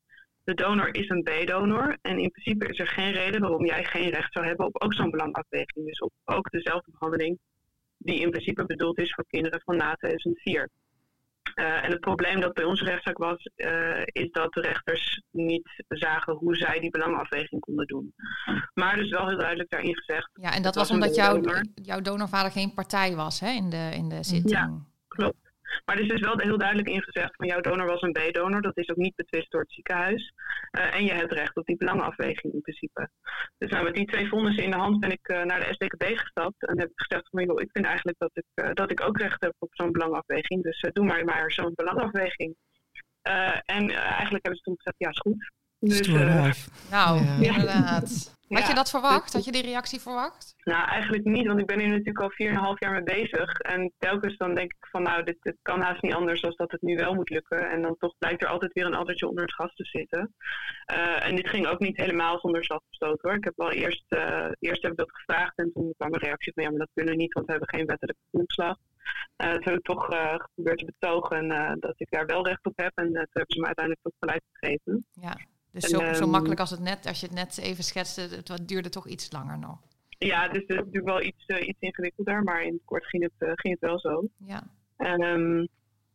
de donor is een B-donor. En in principe is er geen reden waarom jij geen recht zou hebben op ook zo'n belangafweging. Dus op ook dezelfde behandeling die in principe bedoeld is voor kinderen van na 2004. Uh, en het probleem dat bij onze rechtszaak was, uh, is dat de rechters niet zagen hoe zij die belangafweging konden doen. Maar dus wel heel duidelijk daarin gezegd. Ja, en dat was, was omdat jouw, jouw donorvader geen partij was hè, in, de, in de zitting. Ja, klopt. Maar er is dus wel heel duidelijk ingezegd van jouw donor was een B-donor. Dat is ook niet betwist door het ziekenhuis. Uh, en je hebt recht op die belangenafweging in principe. Dus nou, met die twee vonnissen in de hand ben ik uh, naar de SDKB gestapt. En heb ik gezegd van joh, ik vind eigenlijk dat ik, uh, dat ik ook recht heb op zo'n belangafweging. Dus doe maar maar zo'n belangafweging. en eigenlijk hebben ze toen gezegd, ja is goed. Dus, nou, ja. inderdaad. Had je dat verwacht? Had je die reactie verwacht? Nou, eigenlijk niet, want ik ben hier natuurlijk al 4,5 jaar mee bezig. En telkens dan denk ik van nou, dit, dit kan haast niet anders dan dat het nu wel moet lukken. En dan toch blijkt er altijd weer een addertje onder het gas te zitten. Uh, en dit ging ook niet helemaal zonder stapverstoot hoor. Ik heb wel eerst, uh, eerst heb ik dat gevraagd en toen kwam een reactie van ja, maar dat kunnen we niet, want we hebben geen wettelijke grondslag. Uh, toen heb ik toch geprobeerd te betogen dat ik daar wel recht op heb. En toen hebben ze me uiteindelijk toch gelijk gegeven. Ja. Dus zo, zo, makkelijk als het net, als je het net even schetste, het duurde toch iets langer nog. Ja, dus het is natuurlijk wel iets, uh, iets ingewikkelder, maar in het kort ging het, uh, ging het wel zo. Ja. En um,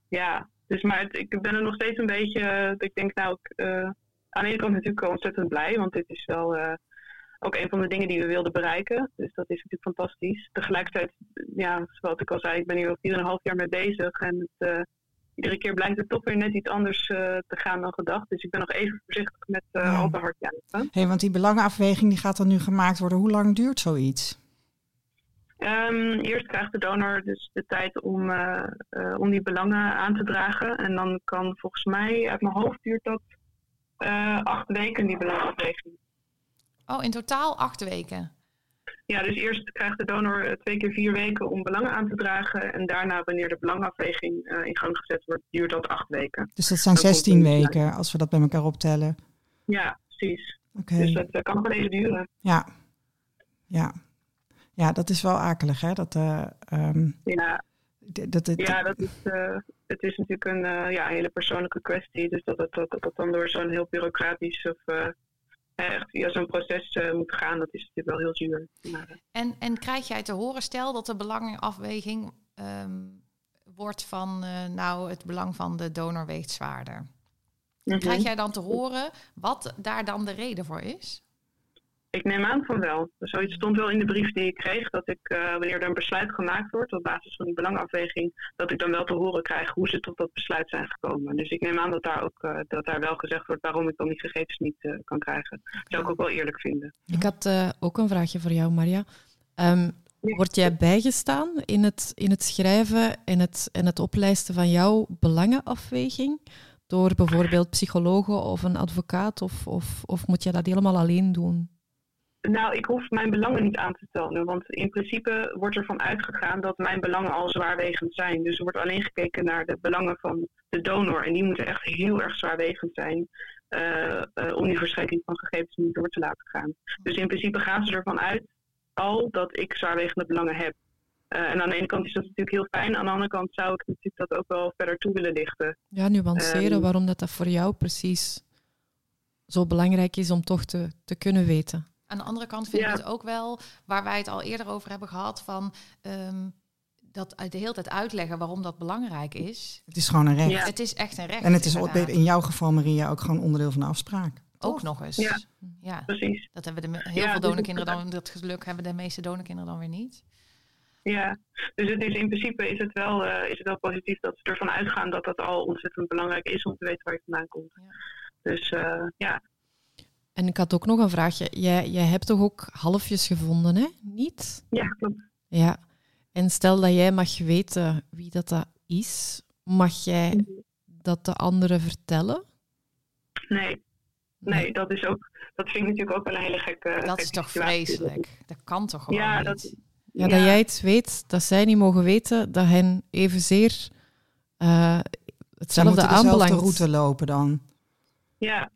ja, dus maar het, ik ben er nog steeds een beetje, uh, ik denk nou, ik, aan de ene kant natuurlijk ontzettend blij, want dit is wel ook een van de dingen die we wilden bereiken. Dus dat is natuurlijk fantastisch. Tegelijkertijd, ja, zoals ik al zei, ik ben hier al 4,5 jaar mee bezig en het iedere keer blijkt het toch weer net iets anders uh, te gaan dan gedacht. Dus ik ben nog even voorzichtig met uh, ja. al te hard juichen. hey, want die belangenafweging die gaat dan nu gemaakt worden. Hoe lang duurt zoiets? Um, eerst krijgt de donor dus de tijd om, uh, om die belangen aan te dragen. En dan kan volgens mij, uit mijn hoofd duurt dat acht weken, die belangenafweging. Oh, in totaal acht weken? Ja, dus eerst krijgt de donor eh, twee keer vier weken om belangen aan te dragen. En daarna, wanneer de belangafweging uh, in gang gezet wordt, duurt dat acht weken. Dus dat zijn dan 16 weken, als we dat bij elkaar optellen. Ja, precies. Okay. Dus dat uh, kan wel even duren. Ja. ja. Ja, dat is wel akelig, hè? Dat, um, ja. Dat, dat, ja, dat is, het is natuurlijk een ja, hele persoonlijke kwestie. Dus dat dat, dat, dat dan door zo'n heel bureaucratisch of echt via zo'n proces uh, moet gaan, dat is natuurlijk wel heel zuur. Maar, uh. en, en krijg jij te horen, stel dat de belangafweging um, wordt van, uh, nou, het belang van de donor weegt zwaarder. Mm -hmm. Krijg jij dan te horen wat daar dan de reden voor is? Ik neem aan van wel. Zoiets stond wel in de brief die ik kreeg, dat ik, uh, wanneer er een besluit gemaakt wordt op basis van die belangafweging, dat ik dan wel te horen krijg hoe ze tot dat besluit zijn gekomen. Dus ik neem aan dat daar ook uh, dat daar wel gezegd wordt waarom ik dan die gegevens niet uh, kan krijgen. Dat zou ik ook wel eerlijk vinden. Ik had ook een vraagje voor jou, Maria. Um, Word jij bijgestaan in het, in het schrijven en het, en het oplijsten van jouw belangenafweging? Door bijvoorbeeld psychologen of een advocaat? Of, of, of moet je dat helemaal alleen doen? Nou, ik hoef mijn belangen niet aan te tonen. Want in principe wordt ervan uitgegaan dat mijn belangen al zwaarwegend zijn. Dus er wordt alleen gekeken naar de belangen van de donor. En die moeten echt heel erg zwaarwegend zijn. Uh, uh, om die verschrikking van gegevens niet door te laten gaan. Dus in principe gaan ze ervan uit al dat ik zwaarwegende belangen heb. Uh, en aan de ene kant is dat natuurlijk heel fijn. Aan de andere kant zou ik natuurlijk dat ook wel verder toe willen lichten. Ja, nuanceren um, waarom dat, dat voor jou precies zo belangrijk is om toch te, te kunnen weten. Aan de andere kant vind ja. ik het ook wel, waar wij het al eerder over hebben gehad, van um, dat de hele tijd uitleggen waarom dat belangrijk is. Het is gewoon een recht. Ja. Het is echt een recht. En het is inderdaad. in jouw geval, Maria, ook gewoon onderdeel van de afspraak. Ook nog eens. Ja, ja. precies. Dat hebben de heel ja, veel donorkinderen dan, dat geluk hebben de meeste donorkinderen dan weer niet. Ja, dus het is in principe is het, wel, uh, is het wel positief dat ze ervan uitgaan dat dat al ontzettend belangrijk is om te weten waar je vandaan komt. Ja. Dus uh, ja. En ik had ook nog een vraagje. Jij, jij hebt toch ook halfjes gevonden, hè? Niet? Ja, klopt. Ja. En stel dat jij mag weten wie dat, dat is, mag jij mm -hmm. dat de anderen vertellen? Nee. Nee, dat is ook. Dat vind ik natuurlijk ook wel een hele gekke. Dat gekke is toch situatie. vreselijk? Dat kan toch gewoon Ja, niet? dat, Ja, dat jij het weet, dat zij niet mogen weten dat hen evenzeer uh, Ze hetzelfde moeten dezelfde aanbelangt. route lopen dan. ja.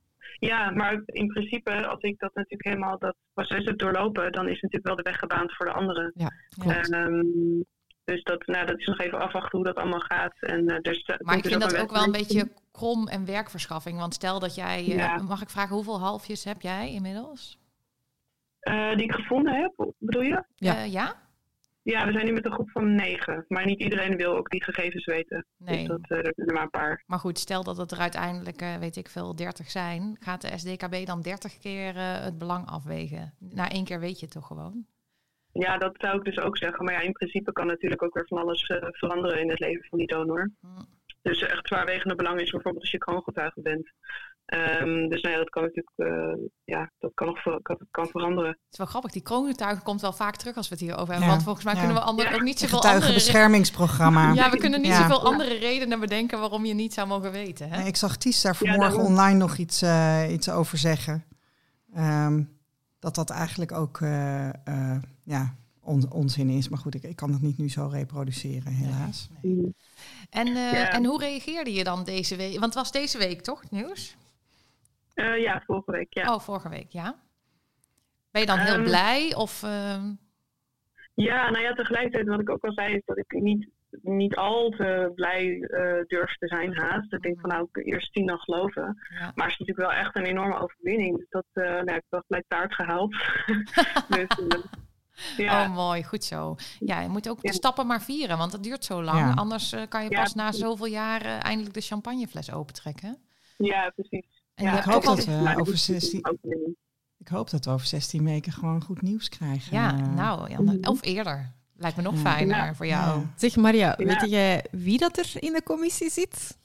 Ja, maar in principe, als ik dat natuurlijk helemaal dat proces heb doorlopen, dan is natuurlijk wel de weg gebaand voor de anderen. Ja, klopt. Ehm, dus dat, nou, dat is nog even afwachten hoe dat allemaal gaat. En, uh, dus, Maar ik vind dat ook wel een beetje krom en werkverschaffing. Want stel dat jij... eh. Mag ik vragen, hoeveel halfjes heb jij inmiddels? Eh, die ik gevonden heb, bedoel je? Ja. Ja? Ja, we zijn nu met een groep van negen. Maar niet iedereen wil ook die gegevens weten. Nee. Dus dat, eh, er zijn er maar een paar. Maar goed, stel dat het er uiteindelijk, eh, weet ik veel, 30 zijn. Gaat de SDKB dan 30 keer eh, het belang afwegen? Na één keer weet je het toch gewoon? Ja, dat zou ik dus ook zeggen. Maar ja, in principe kan natuurlijk ook weer van alles veranderen in het leven van die donor. Hm. Dus echt zwaarwegende belang is bijvoorbeeld als je kroongetuige bent. Ehm, dus nou ja, dat kan natuurlijk eh, ja, dat kan nog ver- kan, kan veranderen. Het is wel grappig, die kroongetuige komt wel vaak terug als we het hier over hebben. Ja, Want volgens mij ja. kunnen we andere, Ja. ook niet zoveel andere... getuigenbeschermingsprogramma. Ja, we kunnen niet Ja. zoveel andere redenen bedenken waarom je niet zou mogen weten. Hè? Nee, ik zag Ties daar vanmorgen daarom. online nog iets, eh, iets over zeggen. Ehm, dat dat eigenlijk ook eh, eh, ja, on- onzin is. Maar goed, ik, ik kan dat niet nu zo reproduceren, helaas. En, eh, Ja. en hoe reageerde je dan deze week? Want het was deze week toch, het nieuws? Eh, ja, vorige week, ja. Oh, vorige week, ja. Ben je dan heel Ehm, blij? Of, ehm, Ja, nou ja, tegelijkertijd wat ik ook al zei is dat ik niet, niet al te blij eh, durf te zijn haast. Ik denk van nou, ik eerst zien dan geloven. ja. Maar het is natuurlijk wel echt een enorme overwinning. Dus dat, eh nou, ik heb wel gelijk taart gehaald. dus, ja. Oh, mooi, goed zo. Ja, je moet ook de Ja. stappen maar vieren, want het duurt zo lang. Ja. Anders kan je Ja, pas na zoveel jaren eindelijk de champagnefles opentrekken. ja, precies. En ja, je ik hoop dat over is 16 een overwinning. Ik hoop dat we over 16 weken gewoon goed nieuws krijgen. Ja, Eh, nou, ja, of eerder. Lijkt me nog fijner Ja. voor jou. Ja. Zeg Maria, Ja. weet jij wie dat er in de commissie zit?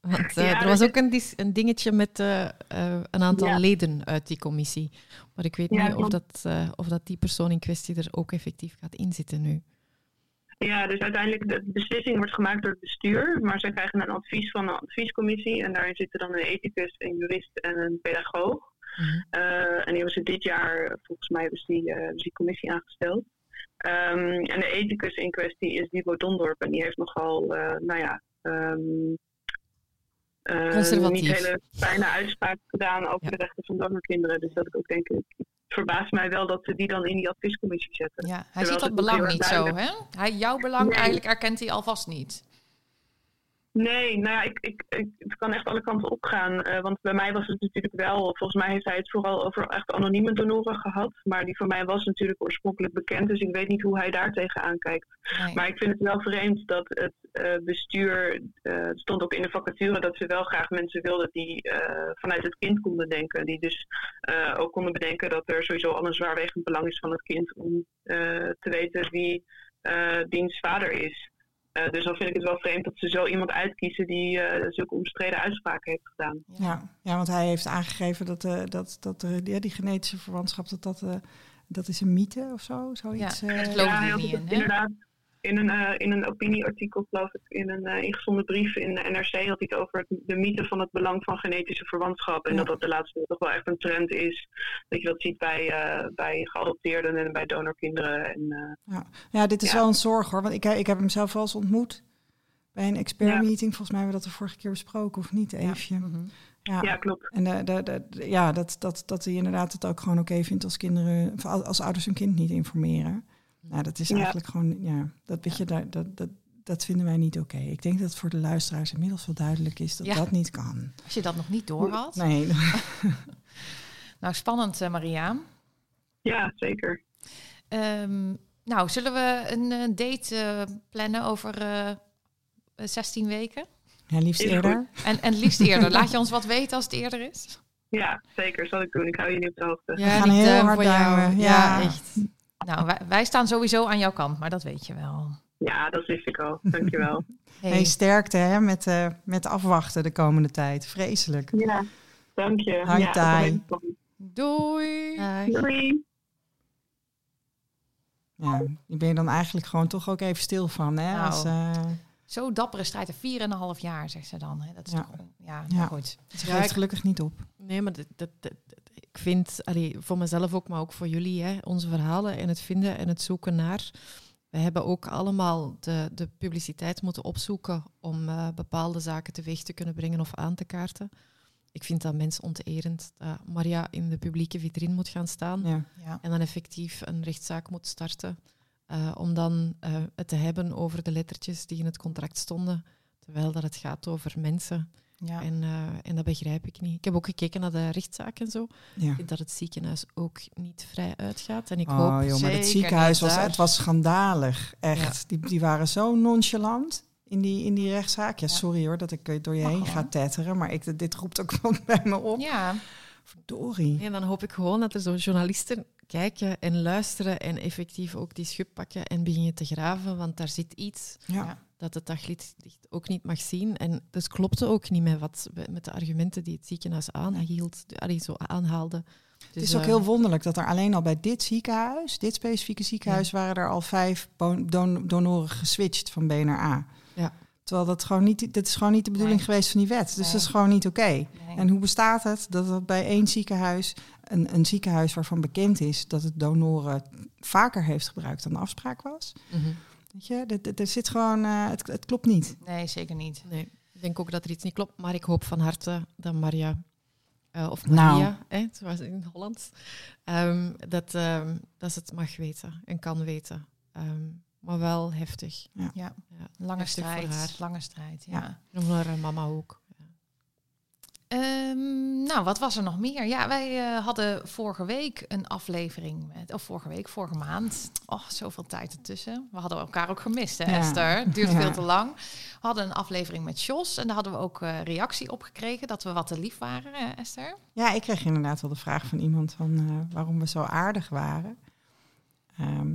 Want eh, Ja, er was ook een, een dingetje met eh, eh, een aantal Ja. leden uit die commissie. Maar ik weet Ja, niet of dat, eh, of dat die persoon in kwestie er ook effectief gaat inzitten nu. Ja, dus uiteindelijk de beslissing wordt gemaakt door het bestuur. Maar zij krijgen een advies van een adviescommissie. En daarin zitten dan een ethicus, een jurist en een pedagoog. Mhm. Eh, en die hebben ze dit jaar, volgens mij, ze die, eh, ze die commissie aangesteld. Ehm, en de ethicus in kwestie is Wiebo Dondorp. En die heeft nogal, eh, nou ja, Conservatief. niet hele fijne uitspraken gedaan over Ja. de rechten van donorkinderen. Dus dat ik ook denk, het verbaast mij wel dat ze die dan in die adviescommissie zetten. Ja, hij Terwijl ziet dat belang niet zo, hè? Hij, jouw belang Nee. eigenlijk erkent hij alvast niet. Nee, nou ja, ik, ik, ik, het kan echt alle kanten opgaan. Uh, want bij mij was het natuurlijk wel, volgens mij heeft hij het vooral over echt anonieme donoren gehad. Maar die van mij was natuurlijk oorspronkelijk bekend, dus ik weet niet hoe hij daar tegenaan kijkt. Nee. Maar ik vind het wel vreemd dat het uh, bestuur, uh, stond ook in de vacature, dat ze wel graag mensen wilden die vanuit het kind konden denken. Die dus ook konden bedenken dat er sowieso al een zwaarwegend belang is van het kind om te weten wie diens vader is. Uh, dus dan vind ik het wel vreemd dat ze zo iemand uitkiezen die uh, zulke omstreden uitspraken heeft gedaan. Ja, ja want hij heeft aangegeven dat, uh, dat, dat ja, die genetische verwantschap, dat, dat, dat is een mythe of zo. Zoiets, ja, dat geloof ik niet in. Inderdaad in een, uh, in een opinieartikel, geloof ik, in een uh, ingezonden brief in de NRC had hij het over het, de mythe van het belang van genetische verwantschap. En ja. dat dat de laatste tijd toch wel echt een trend is. Dat je dat ziet bij, uh, bij geadopteerden en bij donorkinderen. En, ja. ja, dit is ja. wel een zorg hoor. Want ik, ik heb hem zelf wel eens ontmoet bij een expert meeting. Volgens mij hebben we dat de vorige keer besproken, of niet, Eefje? Ja. Ja. ja, klopt. En de, de, de, ja, dat, dat, dat hij inderdaad het ook gewoon oké okay vindt als kinderen, als ouders hun kind niet informeren. Nou, dat is eigenlijk gewoon, ja, dat weet je, dat, dat, dat, dat vinden wij niet oké. Okay. Ik denk dat het voor de luisteraars inmiddels wel duidelijk is dat dat niet kan. Als je dat nog niet door had. Nee. nou, spannend, uh, Maria. Ja, zeker. Um, nou, zullen we een, een date uh, plannen over uh, 16 weken? Ja, liefst eerder. En, en liefst eerder. Laat je ons wat weten als het eerder is? Ja, zeker. Zal ik doen. Ik hou je niet op de hoogte. Ja, we gaan heel hard duimen. Ja, ja, echt. Nou, wij, wij, staan sowieso aan jouw kant, maar dat weet je wel. Ja, dat wist ik al. Dankjewel. hey. hey, sterkte hè, met, uh, met afwachten de komende tijd. Vreselijk. Ja, dank je. Hai, ja, tai. Doei. Doei. Ja, die ben je dan eigenlijk gewoon toch ook even stil van, hè? Nou, Als, uh... Zo dappere strijd, vier en een half jaar, zegt ze dan. Hè? Dat is Ja. toch, ja, Ja. goed. Ze geeft gelukkig niet op. Nee, maar dat, dat, dat- dat- ik vind, allee, voor mezelf ook, maar ook voor jullie, hè, onze verhalen en het vinden en het zoeken naar. We hebben ook allemaal de, de publiciteit moeten opzoeken om eh, bepaalde zaken teweeg te kunnen brengen of aan te kaarten. Ik vind dat mensonterend dat Maria in de publieke vitrine moet gaan staan Ja. Ja. en dan effectief een rechtszaak moet starten. eh, om dan eh, het te hebben over de lettertjes die in het contract stonden, terwijl dat het gaat over mensen. Ja. En, eh, en dat begrijp ik niet. Ik heb ook gekeken naar de rechtszaak en zo. ja. Ik vind dat het ziekenhuis ook niet vrij uitgaat. En ik Oh hoop... joh, maar het ziekenhuis was, het was schandalig. Echt. Die, die waren zo nonchalant in die, in die rechtszaak. Ja, sorry hoor dat ik eh, door je Mag heen ga tetteren. Maar ik, dit roept ook wel bij me op. ja, Verdorie. En dan hoop ik gewoon dat er zo journalisten kijken en luisteren en effectief ook die schub pakken en beginnen te graven, want daar zit iets Ja. Dat het daglicht ook niet mag zien. En dus klopte ook niet met, wat, met de argumenten die het ziekenhuis aanhield, allee, zo aanhaalde. Dus, het is ook eh, heel wonderlijk dat er alleen al bij dit ziekenhuis, dit specifieke ziekenhuis, waren er al vijf bon- don- donoren geswitcht van B naar A. Terwijl dat gewoon niet, dat is gewoon niet de bedoeling Nee. geweest van die wet. Dus Nee. dat is gewoon niet oké. nee. En hoe bestaat het dat het bij één ziekenhuis, een, een ziekenhuis waarvan bekend is dat het donoren vaker heeft gebruikt dan de afspraak was? mhm. Weet je, er zit gewoon, eh, het, het klopt niet. nee, zeker niet. Nee, ik denk ook dat er iets niet klopt, maar ik hoop van harte dat Maria, eh, of Nou. Maria, hè, zoals in Holland, ehm, dat, ehm, dat ze het mag weten en kan weten. Ehm, maar wel heftig. Ja. Ja, Lange heftig voor strijd. haar. Lange strijd, ja. Ja. En voor haar mama ook. Ehm, nou, wat was er nog meer? Ja, wij eh, hadden vorige week een aflevering met, of vorige week, vorige maand. Oh, zoveel tijd ertussen. We hadden elkaar ook gemist, hè, Ja. Esther? Het duurt Ja. veel te lang. We hadden een aflevering met Jos en daar hadden we ook eh, reactie op gekregen dat we wat te lief waren, hè, Esther. Ja, ik kreeg inderdaad wel de vraag van iemand van eh, waarom we zo aardig waren. Ehm,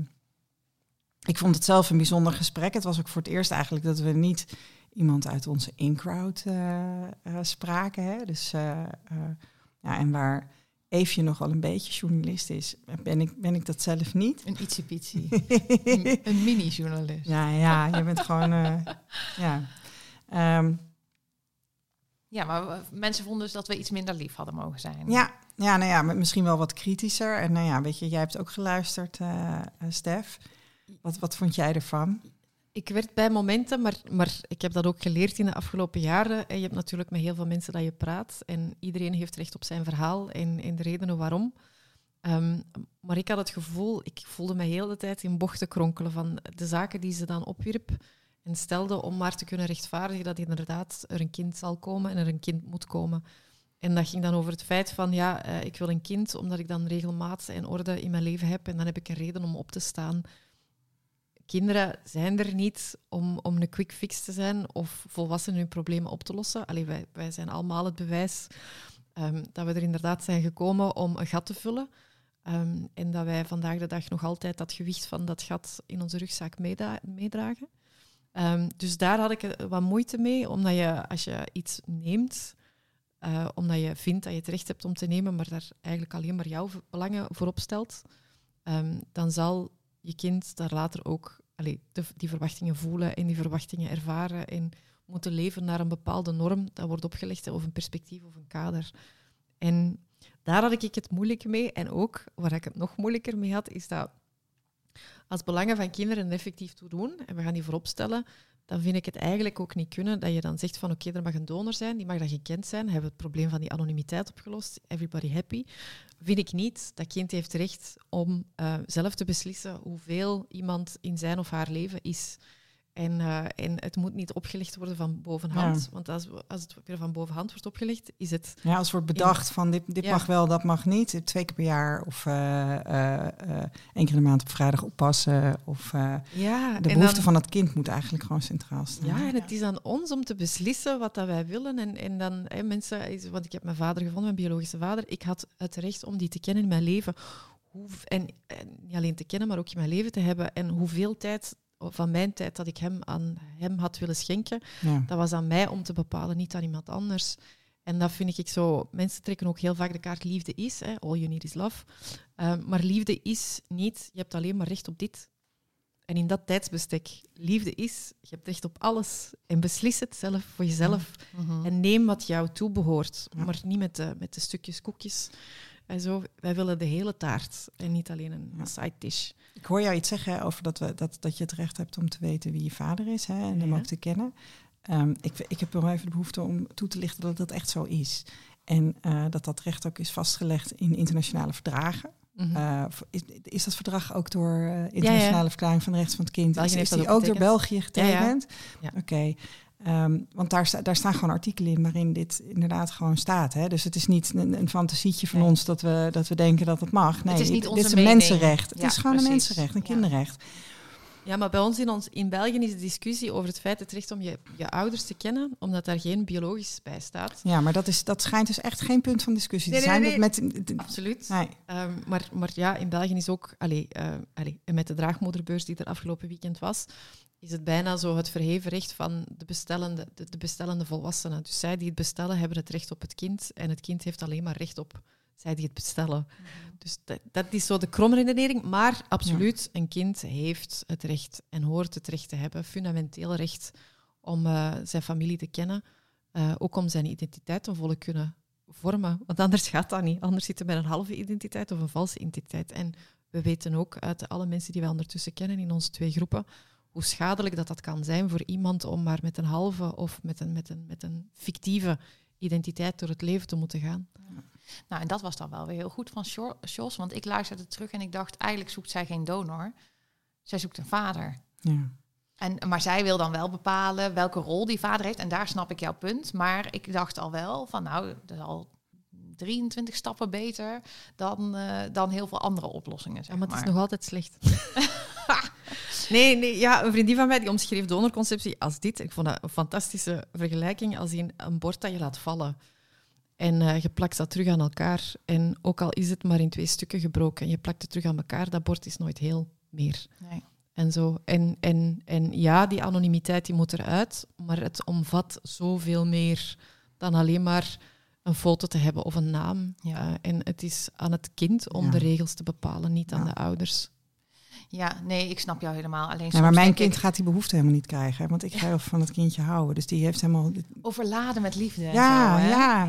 ik vond het zelf een bijzonder gesprek. Het was ook voor het eerst eigenlijk dat we niet iemand uit onze in-crowd eh, eh, spraken. Hè? Dus, eh, eh, ja, en waar Eefje nog wel een beetje journalist is, ben ik, ben ik dat zelf niet. Een ietsiepietsie. een, een mini-journalist. ja, ja, je bent gewoon... eh, ja. Ehm, Ja, maar mensen vonden dus dat we iets minder lief hadden mogen zijn. Ja, ja, nou ja, maar misschien wel wat kritischer. En nou ja, weet je, jij hebt ook geluisterd, eh, Stef. Wat, wat vond jij ervan? Ik werd bij momenten, maar, maar ik heb dat ook geleerd in de afgelopen jaren. En je hebt natuurlijk met heel veel mensen dat je praat. En iedereen heeft recht op zijn verhaal en, en de redenen waarom. Ehm, maar ik had het gevoel, ik voelde me heel de tijd in bochten kronkelen van de zaken die ze dan opwierp. En stelde om maar te kunnen rechtvaardigen dat inderdaad er een kind zal komen en er een kind moet komen. En dat ging dan over het feit van, ja, eh, ik wil een kind omdat ik dan regelmaat en orde in mijn leven heb en dan heb ik een reden om op te staan. Kinderen zijn er niet om, om een quick fix te zijn of volwassenen hun problemen op te lossen. Allee, wij, wij zijn allemaal het bewijs ehm, dat we er inderdaad zijn gekomen om een gat te vullen. Ehm, en dat wij vandaag de dag nog altijd dat gewicht van dat gat in onze rugzak meedragen. Um, dus daar had ik wat moeite mee, omdat je als je iets neemt, uh, omdat je vindt dat je het recht hebt om te nemen, maar daar eigenlijk alleen maar jouw belangen voorop stelt, dan zal je kind daar later ook allee, die verwachtingen voelen en die verwachtingen ervaren en moeten leven naar een bepaalde norm dat wordt opgelegd, of een perspectief of een kader. En daar had ik het moeilijk mee. En ook, waar ik het nog moeilijker mee had, is dat als belangen van kinderen effectief toe doen, en we gaan die voorop stellen, dan vind ik het eigenlijk ook niet kunnen dat je dan zegt van oké, er mag een donor zijn, die mag dan gekend zijn, hebben het probleem van die anonimiteit opgelost, everybody happy. Vind ik niet. Dat kind heeft recht om uh, zelf te beslissen hoeveel iemand in zijn of haar leven is. En, uh, en het moet niet opgelegd worden van bovenhand. Want als, als het weer van bovenhand wordt opgelegd, is het... Ja, als wordt bedacht van dit, dit mag wel, dat mag niet. Twee keer per jaar of uh, uh, één keer in de maand op vrijdag oppassen. Of ja, de behoefte dan, van het kind moet eigenlijk gewoon centraal staan. Ja, en het is aan ons om te beslissen wat dat wij willen. En, en dan hè, mensen... Want ik heb mijn vader gevonden, mijn biologische vader. Ik had het recht om die te kennen in mijn leven. Hoe, en, en niet alleen te kennen, maar ook in mijn leven te hebben. En hoeveel tijd van mijn tijd dat ik hem aan hem had willen schenken, dat was aan mij om te bepalen, niet aan iemand anders. En dat vind ik zo. Mensen trekken ook heel vaak de kaart liefde is. Hè, all you need is love. Um, maar liefde is niet, je hebt alleen maar recht op dit. En in dat tijdsbestek, liefde is, je hebt recht op alles. En beslis het zelf voor jezelf. Mhm. En neem wat jou toebehoort. Ja. Maar niet met de, met de stukjes koekjes. En zo, wij willen de hele taart en niet alleen een ja. side dish. Ik hoor jou iets zeggen over dat, we, dat, dat je het recht hebt om te weten wie je vader is hè, en hem ook te kennen. Um, ik, ik heb nog even de behoefte om toe te lichten dat dat echt zo is. En uh, dat dat recht ook is vastgelegd in internationale verdragen. Mm -hmm. uh, is, is, dat verdrag ook door uh, internationale ja. verklaring van de rechten van het kind? België is, is die ook, ook door België getekend? Oké. Okay. Um, want daar, daar staan gewoon artikelen in waarin dit inderdaad gewoon staat. Hè? Dus het is niet een, een fantasietje van nee. ons dat we, dat we denken dat het mag. Nee, het is niet dit onze is een mening. mensenrecht. Het is gewoon precies. een mensenrecht, een kinderrecht. Ja, maar bij ons in, ons in België is de discussie over het feit het recht om je, je ouders te kennen, omdat daar geen biologisch bij staat. Ja, maar dat, is, dat schijnt dus echt geen punt van discussie nee, te nee, zijn. nee, Met, Absoluut. Nee. Um, maar, maar ja, in België is ook, allee, uh, allee, met de draagmoederbeurs die er afgelopen weekend was, is het bijna zo het verheven recht van de bestellende, de, de bestellende volwassenen. Dus zij die het bestellen, hebben het recht op het kind en het kind heeft alleen maar recht op zij die het bestellen. Mm -hmm. Dus dat, dat, is zo de kromredenering. Maar absoluut, ja. een kind heeft het recht en hoort het recht te hebben, fundamenteel recht om uh, zijn familie te kennen. Uh, ook om zijn identiteit te volle kunnen vormen. Want anders gaat dat niet. Anders zitten we met een halve identiteit of een valse identiteit. En we weten ook uit alle mensen die wij ondertussen kennen in onze twee groepen, hoe schadelijk dat, dat kan zijn voor iemand om maar met een halve of met een, met een, met een fictieve identiteit door het leven te moeten gaan. Ja. Nou, en dat was dan wel weer heel goed van Jos, want ik luisterde terug en ik dacht, eigenlijk zoekt zij geen donor. Zij zoekt een vader. Ja. En, maar zij wil dan wel bepalen welke rol die vader heeft. En daar snap ik jouw punt. Maar ik dacht al wel van, nou, dat is al 23 stappen beter dan, uh, dan heel veel andere oplossingen. Zeg ja, maar het is nog altijd slecht. nee, nee, ja, een vriendin van mij die omschreef donorconceptie als dit. Ik vond dat een fantastische vergelijking als in een bord dat je laat vallen. En uh, je plakt dat terug aan elkaar. En ook al is het maar in twee stukken gebroken, je plakt het terug aan elkaar, dat bord is nooit heel meer. Nee. En, zo. En, en, en ja, die anonimiteit die moet eruit, maar het omvat zoveel meer dan alleen maar een foto te hebben of een naam. Ja. Uh, en het is aan het kind om Ja. de regels te bepalen, niet aan Ja. de ouders. Ja, nee, ik snap jou helemaal. Alleen Nee, soms maar mijn kind ik, gaat die behoefte helemaal niet krijgen. Want ik ga heel van het kindje houden. Dus die heeft helemaal... overladen met liefde. en Ja, zo, hè? ja.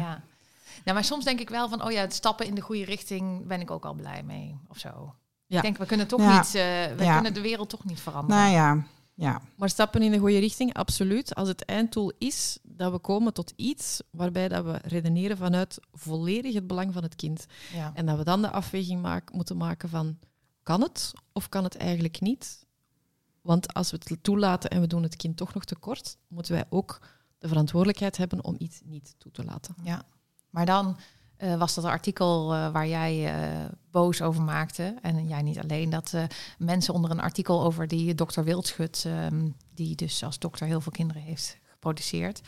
Nou, maar soms denk ik wel van, oh ja, het stappen in de goede richting ben ik ook al blij mee, of zo. Ja. Ik denk, we kunnen toch Ja. niet, uh, we Ja. kunnen de wereld toch niet veranderen. Nou ja, ja. Maar stappen in de goede richting, absoluut. Als het einddoel is dat we komen tot iets waarbij dat we redeneren vanuit volledig het belang van het kind. Ja. En dat we dan de afweging maak, moeten maken van, kan het of kan het eigenlijk niet? Want als we het toelaten en we doen het kind toch nog tekort, moeten wij ook de verantwoordelijkheid hebben om iets niet toe te laten. Ja, maar dan uh, was dat artikel uh, waar jij uh, boos over maakte. En jij niet alleen. Dat mensen onder een artikel over die dokter Wildschut, um, die dus als dokter heel veel kinderen heeft geproduceerd.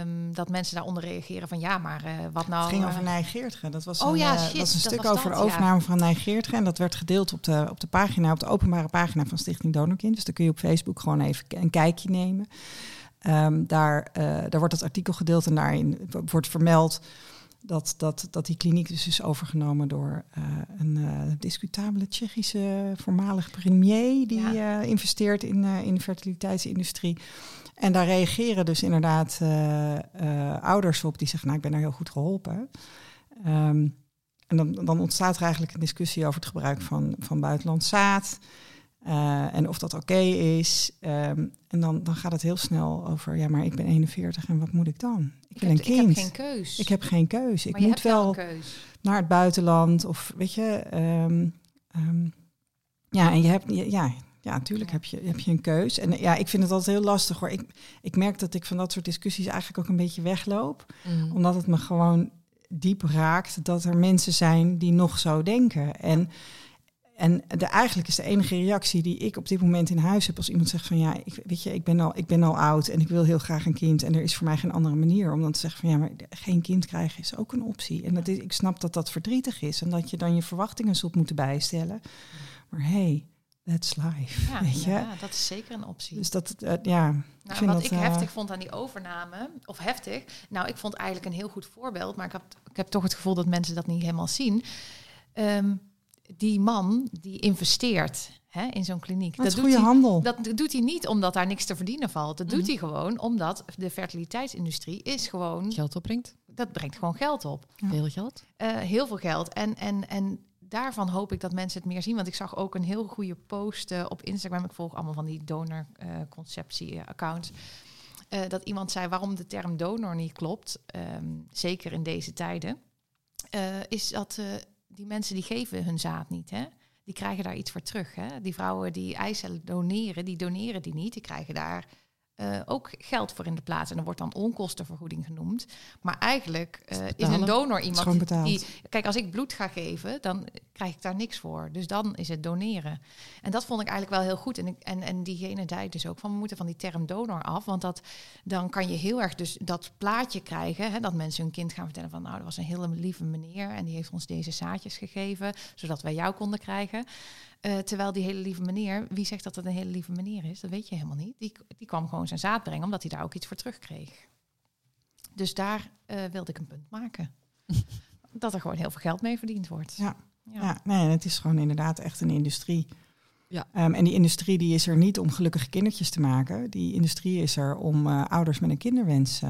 Um, dat mensen daaronder reageren van ja, maar wat nou... Het ging over Nijgeertge. Dat was oh, een, ja, shit, was een stuk was over dat, overname ja. van Nijgeertge. En dat werd gedeeld op de, op de pagina, op de openbare pagina van Stichting Donorkind. Dus daar kun je op Facebook gewoon even een kijkje nemen. Um, daar, daar wordt dat artikel gedeeld en daarin wordt vermeld dat, dat, dat die kliniek dus is overgenomen door uh, een uh, discutabele Tsjechische voormalig premier die ja. investeert in, in de fertiliteitsindustrie. En daar reageren dus inderdaad ouders op die zeggen, nou ik ben daar heel goed geholpen. Um, en dan, dan ontstaat er eigenlijk een discussie over het gebruik van, van buitenland zaad. Uh, en of dat oké okay is. Um, en dan, dan gaat het heel snel over, ja, maar ik ben 41 en wat moet ik dan? Ik ben heb, een kind. Ik heb geen keus. Ik heb geen keus. maar ik moet wel, naar het buitenland of weet je. Um, um, ja, en je hebt, ja, ja, natuurlijk heb je, heb je een keus. En ja, ik vind het altijd heel lastig hoor. Ik, ik merk dat ik van dat soort discussies eigenlijk ook een beetje wegloop. Mm. Omdat het me gewoon diep raakt dat er mensen zijn die nog zo denken. En en de, eigenlijk is de enige reactie die ik op dit moment in huis heb als iemand zegt van ja, ik, weet je, ik ben, al, ik ben al oud en ik wil heel graag een kind. En er is voor mij geen andere manier om dan te zeggen van ja, maar geen kind krijgen is ook een optie. En dat is, ik snap dat dat verdrietig is en dat je dan je verwachtingen zult moeten bijstellen. Maar hey, that's life. Ja, weet je? ja, dat is zeker een optie. Dus dat, uh, ja. Nou, ik vind wat dat, ik uh, heftig vond aan die overname, of heftig, nou, ik vond eigenlijk een heel goed voorbeeld, maar ik heb, ik heb toch het gevoel dat mensen dat niet helemaal zien. Um, die man die investeert hè, in zo'n kliniek. dat is doet goede hij, handel. Dat doet hij niet omdat daar niks te verdienen valt. Dat Mhm. doet hij gewoon omdat de fertiliteitsindustrie is gewoon... Geld opbrengt. Dat brengt gewoon geld op. Ja. Veel geld. Uh, heel veel geld. En, en, en daarvan hoop ik dat mensen het meer zien. Want ik zag ook een heel goede post uh, op Instagram. Ik volg allemaal van die donorconceptie-accounts. Uh, dat iemand zei waarom de term donor niet klopt, um, zeker in deze tijden, uh, is dat die mensen die geven hun zaad niet, hè? Die krijgen daar iets voor terug. Hè? Die vrouwen die eicellen doneren, die doneren die niet, die krijgen daar uh, ook geld voor in de plaats. En er wordt dan onkostenvergoeding genoemd. Maar eigenlijk uh, is, een donor iemand die... Kijk, als ik bloed ga geven, dan krijg ik daar niks voor. Dus dan is het doneren. En dat vond ik eigenlijk wel heel goed. En, ik, en, en diegene zei dus ook van, we moeten van die term donor af. Want dat, dan kan je heel erg dus dat plaatje krijgen... Hè, dat mensen hun kind gaan vertellen van... nou, dat was een hele lieve meneer... en die heeft ons deze zaadjes gegeven... zodat wij jou konden krijgen... Uh, terwijl die hele lieve meneer, wie zegt dat het een hele lieve meneer is? Dat weet je helemaal niet. Die, die kwam gewoon zijn zaad brengen, omdat hij daar ook iets voor terugkreeg. Dus daar uh, wilde ik een punt maken. dat er gewoon heel veel geld mee verdiend wordt. Ja, ja. ja nee, het is gewoon inderdaad echt een industrie. Ja. Um, en die industrie die is er niet om gelukkige kindertjes te maken. Die industrie is er om uh, ouders met een kinderwens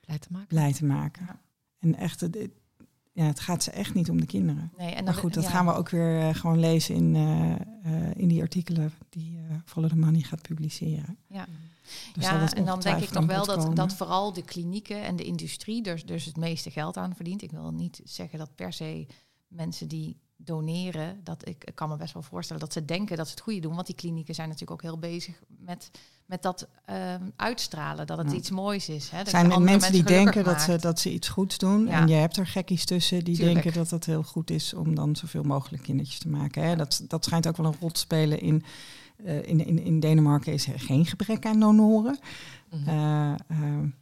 blij te maken. Blij te maken. Ja. En echt, ja, het gaat ze echt niet om de kinderen. Nee, en dan, maar goed, dat ja. gaan we ook weer uh, gewoon lezen in, uh, uh, in die artikelen die uh, Follow the Money gaat publiceren. Ja, dus ja en dan denk ik nog wel dat, komen. dat vooral de klinieken en de industrie dus, dus het meeste geld aan verdient. Ik wil niet zeggen dat per se mensen die doneren, dat ik, ik kan me best wel voorstellen dat ze denken dat ze het goede doen. Want die klinieken zijn natuurlijk ook heel bezig met, met dat um, uitstralen, dat het Ja. iets moois is. Hè, dat zijn andere mensen die denken dat ze, dat ze iets goeds doen. Ja. En je hebt er gekkies tussen die Tuurlijk. denken dat het heel goed is om dan zoveel mogelijk kindertjes te maken. Hè. Dat, dat schijnt ook wel een rol te spelen in. eh, in, in, in Denemarken is er geen gebrek aan donoren. Mhm. Eh, eh,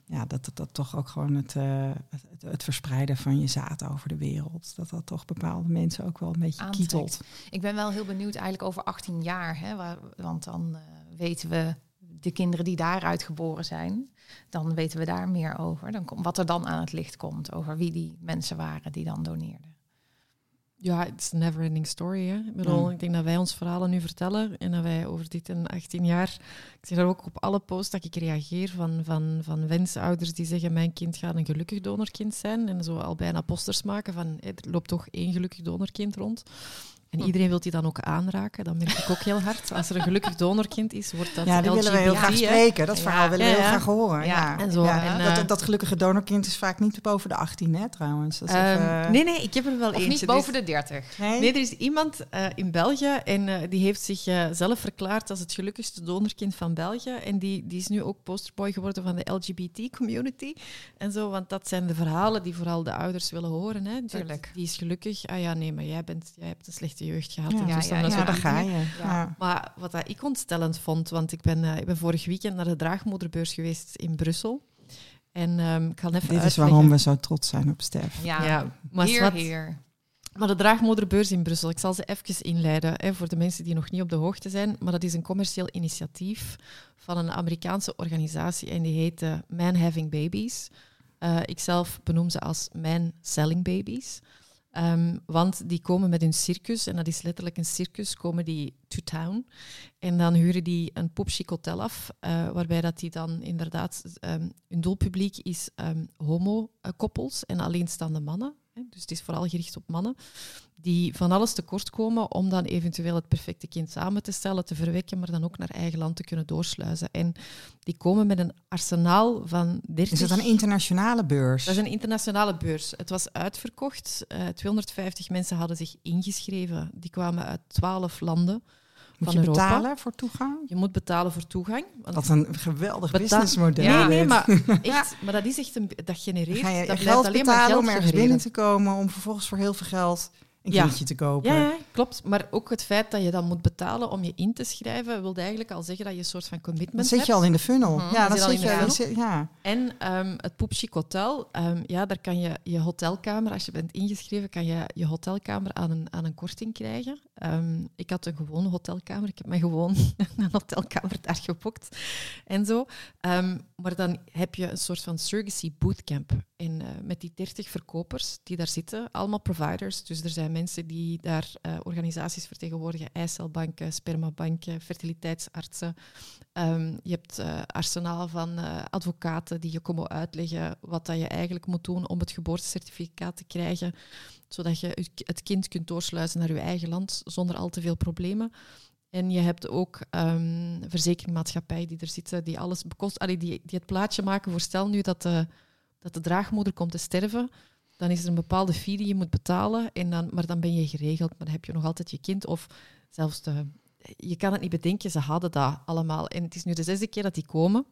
ja, dat, dat, dat toch ook gewoon het, het, het, verspreiden van je zaad over de wereld. Dat dat toch bepaalde mensen ook wel een beetje Aantrekt. kietelt. Ik ben wel heel benieuwd eigenlijk over 18 jaar. Hè, waar, want dan weten we de kinderen die daaruit geboren zijn. Dan weten we daar meer over. Dan kom, wat er dan aan het licht komt over wie die mensen waren die dan doneerden. Ja, het is een never-ending story. Hè? Ik bedoel, Ja. ik denk dat wij ons verhalen nu vertellen en dat wij over dit in 18 jaar... Ik zie dat ook op alle posts dat ik reageer van, van, van wensouders die zeggen mijn kind gaat een gelukkig donorkind zijn en zo al bijna posters maken van er loopt toch één gelukkig donorkind rond. En iedereen wil die dan ook aanraken. Dat merk ik ook heel hard. Als er een gelukkig donorkind is, wordt dat Ja, die willen we heel graag spreken. Dat Ja. verhaal willen we Ja, heel graag horen. Ja. Ja. En zo. Ja. En, dat, eh, dat gelukkige donorkind is vaak niet boven de 18, hè, trouwens. Dat is Ehm, even- nee, nee, ik heb er wel Of eentje. niet boven de 30. Nee? Nee, er is iemand eh, in België en eh, die heeft zich eh, zelf verklaard als het gelukkigste donorkind van België. En die, die is nu ook posterboy geworden van de LGBT-community. En zo, want dat zijn de verhalen die vooral de ouders willen horen. Hè. Dat-. Die is gelukkig. Ah ja, nee, maar jij, bent, jij hebt een slechte jeugd gehad. Ja, en ja, ja, ga je. Maar wat dat ik ontstellend vond, want ik ben, eh, ik ben vorig weekend naar de draagmoederbeurs geweest in Brussel. En ehm, ik ga even Dit is waarom we zo trots zijn op Stef. Ja, Ja, maar hier, wat- hier. Maar de draagmoederbeurs in Brussel, ik zal ze even inleiden hè, voor de mensen die nog niet op de hoogte zijn. Maar dat is een commercieel initiatief van een Amerikaanse organisatie en die heet eh, Man Having Babies. Eh, ik zelf benoem ze als Man Selling Babies. Ehm, want die komen met hun circus, en dat is letterlijk een circus, komen die to town. En dan huren die een popchic hotel af, eh, waarbij dat die dan inderdaad... ehm hun doelpubliek is ehm, homo-koppels en alleenstaande mannen. Dus het is vooral gericht op mannen die van alles tekort komen om dan eventueel het perfecte kind samen te stellen, te verwekken, maar dan ook naar eigen land te kunnen doorsluizen. En die komen met een arsenaal van 30... Is het een internationale beurs? Dat is een internationale beurs. Het was uitverkocht. Eh 250 mensen hadden zich ingeschreven. Die kwamen uit 12 landen. Moet van je Europa. betalen voor toegang? Je moet betalen voor toegang. want- Wat een geweldig businessmodel. Ja. nee, maar echt, maar dat is echt een, dat genereert. Ga je dat blijft geld alleen maar betalen geld om ergens binnen te komen, om vervolgens voor heel veel geld een Ja. te kopen? Ja, klopt. Maar ook het feit dat je dan moet betalen om je in te schrijven, wil eigenlijk al zeggen dat je een soort van commitment Dan zit je hebt. al in de funnel. Mhm. Ja, Je dat zit al zit in de je. Ja. En ehm, het Poepchic Hotel, ehm, ja, daar kan je je hotelkamer, als je bent ingeschreven, kan je je hotelkamer aan een, aan een korting krijgen. Ehm, ik had een gewone hotelkamer, ik heb me gewoon een hotelkamer daar geboekt en zo. Maar dan heb je een soort van surrogacy bootcamp. En eh, met die 30 verkopers die daar zitten, allemaal providers. Dus er zijn mensen die daar eh, organisaties vertegenwoordigen, eicelbanken, spermabanken, fertiliteitsartsen. Ehm, je hebt eh arsenaal van eh, advocaten die je komen uitleggen wat dat je eigenlijk moet doen om het geboortecertificaat te krijgen, zodat je het- kind kunt doorsluizen naar je eigen land zonder al te veel problemen. En je hebt ook ehm verzekeringmaatschappijen die er zitten, die alles bekost, allee, die, die het plaatje maken. Voorstel nu dat de, dat de draagmoeder komt te sterven, dan is er een bepaalde fee die je moet betalen, en dan, maar dan ben je geregeld, maar dan heb je nog altijd je kind. Of zelfs de, je kan het niet bedenken, ze hadden dat allemaal. En het is nu de zesde keer dat die komen.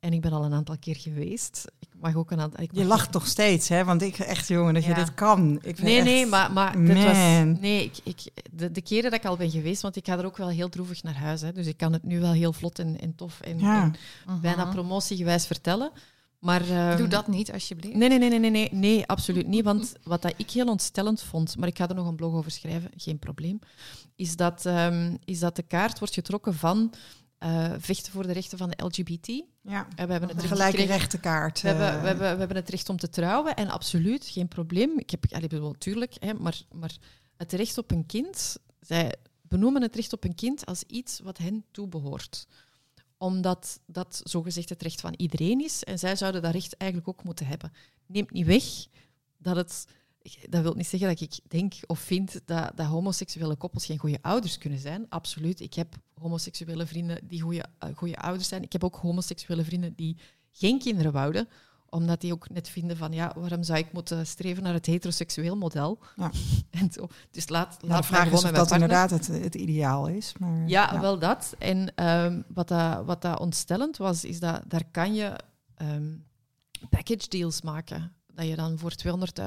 En ik ben al een aantal keer geweest. Ik mag ook een aantal... ik Je lacht toch steeds, hè? Want ik echt, jongen, dat je dit kan. Ik Nee, echt- nee, maar, maar dit was... Nee, ik, ik, de, de keren dat ik al ben geweest, want ik ga er ook wel heel droevig naar huis. Hè, dus ik kan het nu wel heel vlot en, en tof en, Ja. en bijna promotiegewijs vertellen. Maar, ehm, Doe dat niet, alsjeblieft. Nee, nee, nee, nee, nee, nee, nee, absoluut niet. Want wat dat ik heel ontstellend vond, maar ik ga er nog een blog over schrijven, geen probleem, is dat, ehm, is dat de kaart wordt getrokken van eh, vechten voor de rechten van de LGBT. Ja. En we hebben het gelijke rechtenkaart. we hebben, eh, we, hebben, we hebben het recht om te trouwen en absoluut, geen probleem. Ik heb, allee, bedoel, tuurlijk, hè, maar, maar het recht op een kind, zij benoemen het recht op een kind als iets wat hen toebehoort. Omdat dat zogezegd het recht van iedereen is en zij zouden dat recht eigenlijk ook moeten hebben. Neemt niet weg dat het. Dat wil niet zeggen dat ik denk of vind dat, dat homoseksuele koppels geen goede ouders kunnen zijn. Absoluut. Ik heb homoseksuele vrienden die goede, eh, goede ouders zijn. Ik heb ook homoseksuele vrienden die geen kinderen wouden omdat die ook net vinden van, ja, waarom zou ik moeten streven naar het heteroseksueel model? Ja. En zo. Dus laat, laat de vraag is of dat inderdaad het, het ideaal is. Maar, Ja, wel dat. En ehm, wat, dat, wat dat ontstellend was, is dat daar kan je ehm, package deals maken. Dat je dan voor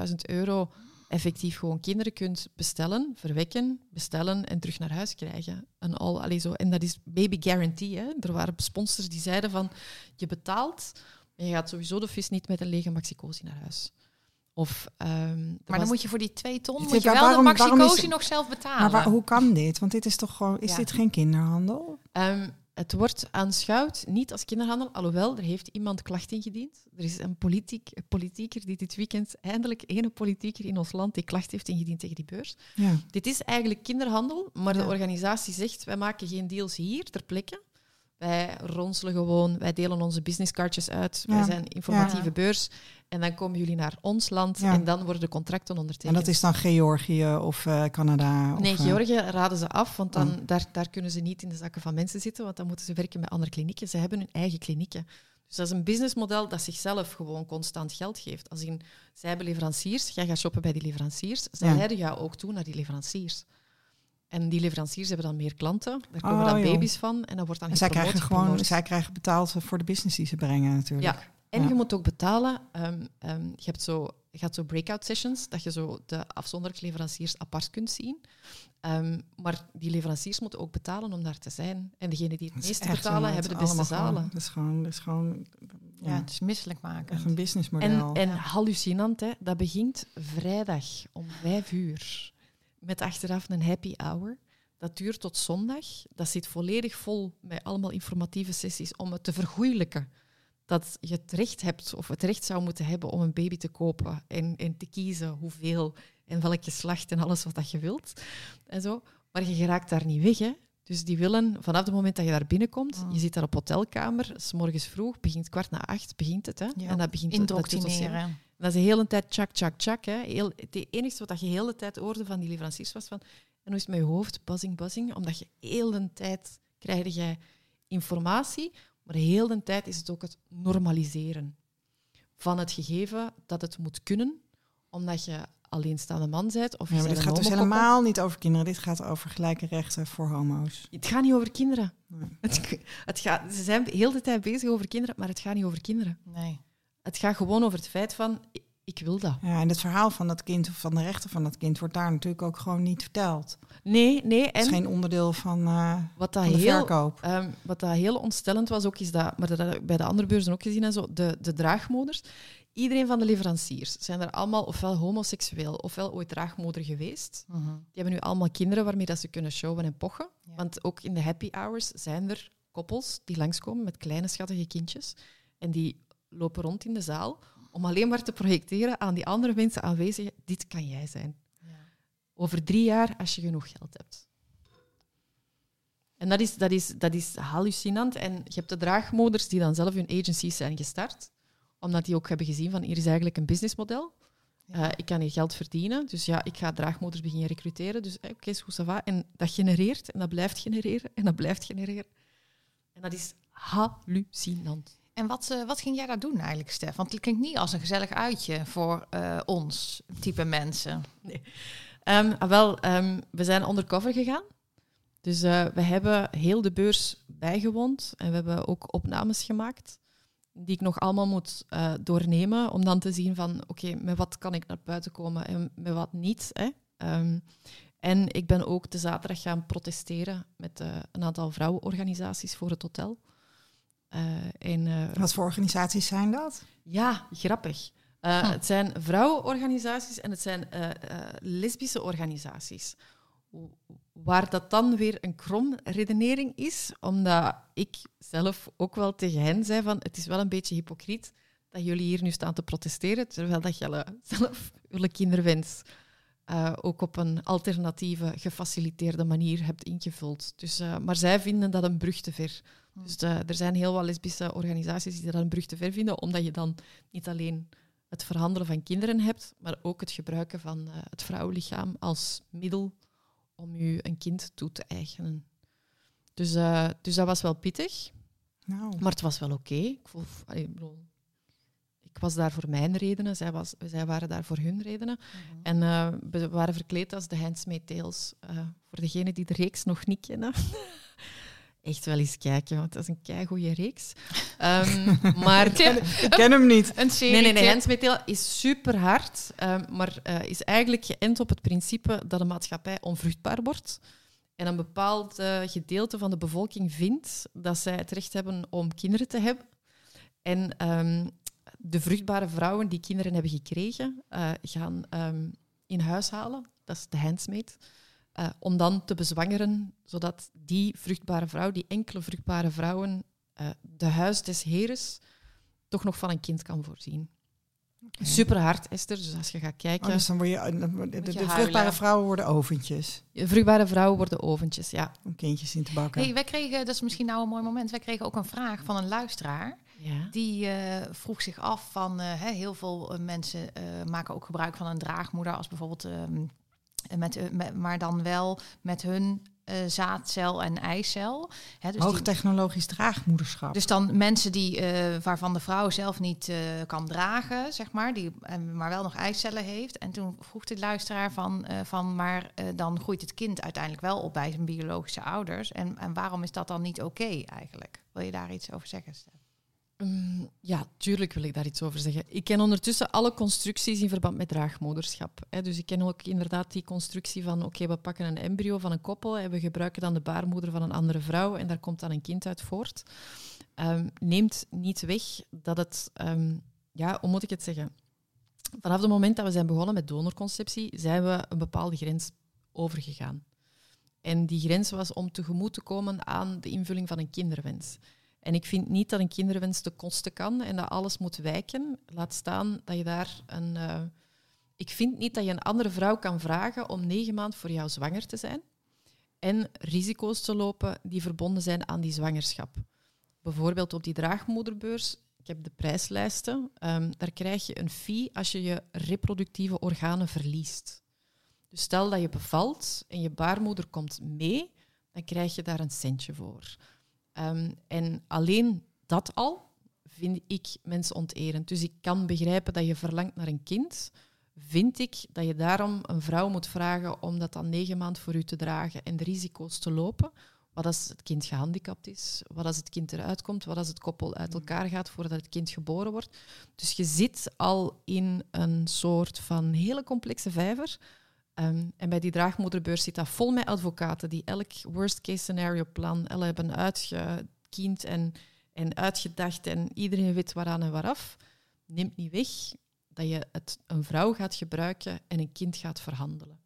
200.000 euro effectief gewoon kinderen kunt bestellen, verwekken, bestellen en terug naar huis krijgen. En, al, allee, zo. en dat is baby guarantee. Hè. Er waren sponsors die zeiden van, je betaalt, en je gaat sowieso de vis niet met een lege maxicosi naar huis. Of, ehm, Maar was- dan moet je voor die twee ton moet je wel waarom- de waarom is- maxicosi nog zelf betalen. Maar waar- hoe kan dit? Want dit is toch gewoon, is Ja. dit geen kinderhandel? Ehm, het wordt aanschouwd niet als kinderhandel, alhoewel er heeft iemand klacht ingediend. Er is een politiek, een politieker die dit weekend, eindelijk ene politieker in ons land, die klacht heeft ingediend tegen die beurs. Ja. Dit is eigenlijk kinderhandel, maar Ja. de organisatie zegt, wij maken geen deals hier ter plekke. Wij ronselen gewoon, wij delen onze businesskaartjes uit. Wij zijn informatieve Ja. beurs. En dan komen jullie naar ons land Ja. en dan worden de contracten En ondertekend. dat is dan Georgië of eh, Canada? Of, Nee, eh, Georgië raden ze af, want dan, Oh. daar, daar kunnen ze niet in de zakken van mensen zitten, want dan moeten ze werken met andere klinieken. Ze hebben hun eigen klinieken. Dus dat is een businessmodel dat zichzelf gewoon constant geld geeft. Als in, zij hebben leveranciers, jij gaat shoppen bij die leveranciers, zij leiden jou ook toe naar die leveranciers. En die leveranciers hebben dan meer klanten, daar komen Oh, dan joh. baby's van en dan wordt dan en zij krijgen, gewoon, zij krijgen betaald voor de business die ze brengen natuurlijk. Ja, en Ja. je moet ook betalen. ehm, ehm, je, hebt zo, je gaat zo breakout sessions, dat je zo de afzonderlijke leveranciers apart kunt zien. Ehm, maar die leveranciers moeten ook betalen om daar te zijn. En degenen die het meeste betalen, hebben de beste zalen. Gewoon, dat is gewoon, dat is gewoon ja, Ja, het is misselijk maken. echt een En, businessmodel. en hallucinant, hè? dat begint vrijdag om vijf uur. Met achteraf een happy hour. Dat duurt tot zondag. Dat zit volledig vol met allemaal informatieve sessies om het te vergoeilijken. Dat je het recht hebt, of het recht zou moeten hebben om een baby te kopen. En, en te kiezen hoeveel en welk geslacht en alles wat dat je wilt. En zo. Maar je geraakt daar niet weg. Hè? Dus die willen, vanaf het moment dat je daar binnenkomt, Mm. je zit daar op hotelkamer, s morgens vroeg, begint kwart na acht, begint het. Hè? Ja. En dat begint dat tutossiëren. Indoctrineren. Dat is de hele tijd tjak, tjak, tjak. Hè. Heel, het enige wat je de hele tijd hoorde van die leveranciers was van... En hoe is het met je hoofd? Buzzing, buzzing. Omdat je heel de tijd krijg je informatie, maar heel de tijd is het ook het normaliseren van het gegeven dat het moet kunnen, omdat je alleenstaande man bent of ja, maar dit gaat dus helemaal niet over kinderen. Dit gaat over gelijke rechten voor homo's. Het gaat niet over kinderen. Nee. Het, het gaat, ze zijn heel de tijd bezig over kinderen, maar het gaat niet over kinderen. Nee. Het gaat gewoon over het feit van, ik- ik wil dat. Ja, en het verhaal van dat kind of van de rechten van dat kind wordt daar natuurlijk ook gewoon niet verteld. Nee, nee. Het is En geen onderdeel van, eh, wat dat van de heel verkoop. Ehm, wat dat heel ontstellend was ook, is dat, maar dat heb ik bij de andere beurzen ook gezien en zo, de, de draagmoders. Iedereen van de leveranciers zijn er allemaal ofwel homoseksueel ofwel ooit draagmoeder geweest. Mhm. Die hebben nu allemaal kinderen waarmee dat ze kunnen showen en pochen. Ja. Want ook in de happy hours zijn er koppels die langskomen met kleine schattige kindjes. En die lopen rond in de zaal om alleen maar te projecteren aan die andere mensen aanwezig. Dit kan jij zijn. Ja. Over drie jaar als je genoeg geld hebt. En dat is, dat, is, dat is hallucinant. En je hebt de draagmoders die dan zelf hun agencies zijn gestart, omdat die ook hebben gezien van hier is eigenlijk een businessmodel. Ja. Eh, ik kan hier geld verdienen, dus ja, ik ga draagmoders beginnen recruteren. Dus eh, oké, va. En dat genereert, en dat blijft genereren, en dat blijft genereren. En dat is hallucinant. En wat, eh, wat ging jij daar doen eigenlijk, Stef? Want het klinkt niet als een gezellig uitje voor ons type mensen. Ehm, ah, wel, ehm, we zijn undercover gegaan. Dus we hebben heel de beurs bijgewoond en we hebben ook opnames gemaakt die ik nog allemaal moet eh, doornemen om dan te zien van oké, met wat kan ik naar buiten komen en met wat niet. Hè? Ehm, en ik ben ook de zaterdag gaan protesteren met eh, een aantal vrouwenorganisaties voor het hotel. Eh, en, Wat voor organisaties zijn dat? ja, grappig. Het zijn vrouwenorganisaties en het zijn lesbische organisaties. Waar dat dan weer een krom redenering is, omdat ik zelf ook wel tegen hen zei van het is wel een beetje hypocriet dat jullie hier nu staan te protesteren, terwijl dat jullie zelf jullie kinderwens eh, ook op een alternatieve, gefaciliteerde manier hebt ingevuld. Dus, eh, maar zij vinden dat een brug te ver. Dus eh, er zijn heel wat lesbische organisaties die dat een brug te ver vinden, omdat je dan niet alleen het verhandelen van kinderen hebt, maar ook het gebruiken van eh, het vrouwenlichaam als middel om je een kind toe te eigenen. Dus, eh, dus dat was wel pittig, Nou, maar het was wel oké. Ik, voel- allee, ik ik was daar voor mijn redenen, zij, was, zij waren daar voor hun redenen. En eh, we waren verkleed als de Handmaid's Tales. Eh, voor degenen die de reeks nog niet kennen. Echt wel eens kijken, want dat is een keigoede reeks. Ehm, maar ik ken hem niet. Een serie. Nee, nee, nee. Is super hard, maar eh, is eigenlijk geënt op het principe dat een maatschappij onvruchtbaar wordt. En een bepaald eh, gedeelte van de bevolking vindt dat zij het recht hebben om kinderen te hebben. En ehm, de vruchtbare vrouwen die kinderen hebben gekregen, eh, gaan ehm, in huis halen. Dat is de handsmaid. Eh, om dan te bezwangeren, zodat die vruchtbare vrouw, die enkele vruchtbare vrouwen, eh, de huis des heres toch nog van een kind kan voorzien. Super hard, Esther. Dus als je gaat kijken. Oh, dus dan word je, dan word- de, de, de vruchtbare vrouwen worden oventjes Vruchtbare vrouwen worden oventjes, ja. om kindjes in te bakken. Hey, wij kregen, dat is misschien nou een mooi moment, wij kregen ook een vraag van een luisteraar. ja. Die eh, vroeg zich af van eh, hè, heel veel eh, mensen eh, maken ook gebruik van een draagmoeder als bijvoorbeeld ehm, met, eh, met, maar dan wel met hun eh, zaadcel en eicel. Hè, dus, die- Hoogtechnologisch draagmoederschap. dus dan mensen die eh, waarvan de vrouw zelf niet eh, kan dragen, zeg maar, die maar wel nog eicellen heeft. En toen vroeg de luisteraar van, eh, van maar eh, dan groeit het kind uiteindelijk wel op bij zijn biologische ouders. En, en waarom is dat dan niet oké eigenlijk? Wil je daar iets over zeggen? Stef? Mm, ja, tuurlijk wil ik daar iets over zeggen. Ik ken ondertussen alle constructies in verband met draagmoederschap. Hè. Dus ik ken ook inderdaad die constructie van oké, we pakken een embryo van een koppel en we gebruiken dan de baarmoeder van een andere vrouw en daar komt dan een kind uit voort. Ehm, neemt niet weg dat het, ehm, ja, hoe moet ik het zeggen? Vanaf het moment dat we zijn begonnen met donorconceptie, zijn we een bepaalde grens overgegaan. En die grens was om tegemoet te komen aan de invulling van een kinderwens. En ik vind niet dat een kinderwens te kosten kan en dat alles moet wijken. Laat staan dat je daar een. eh, ik vind niet dat je een andere vrouw kan vragen om negen maanden voor jou zwanger te zijn en risico's te lopen die verbonden zijn aan die zwangerschap. Bijvoorbeeld op die draagmoederbeurs, ik heb de prijslijsten, ehm, daar krijg je een fee als je je reproductieve organen verliest. Dus stel dat je bevalt en je baarmoeder komt mee, dan krijg je daar een centje voor. Ehm, en alleen dat al vind ik mensonterend. Dus ik kan begrijpen dat je verlangt naar een kind. Vind ik dat je daarom een vrouw moet vragen om dat dan negen maanden voor u te dragen en de risico's te lopen. Wat als het kind gehandicapt is? Wat als het kind eruit komt? Wat als het koppel uit elkaar gaat voordat het kind geboren wordt? Dus je zit al in een soort van hele complexe vijver. Ehm, en bij die draagmoederbeurs zit dat vol met advocaten die elk worst case scenario plan al hebben uitgekiend en, en uitgedacht en iedereen weet waaraan en waaraf. Neemt niet weg dat je het een vrouw gaat gebruiken en een kind gaat verhandelen.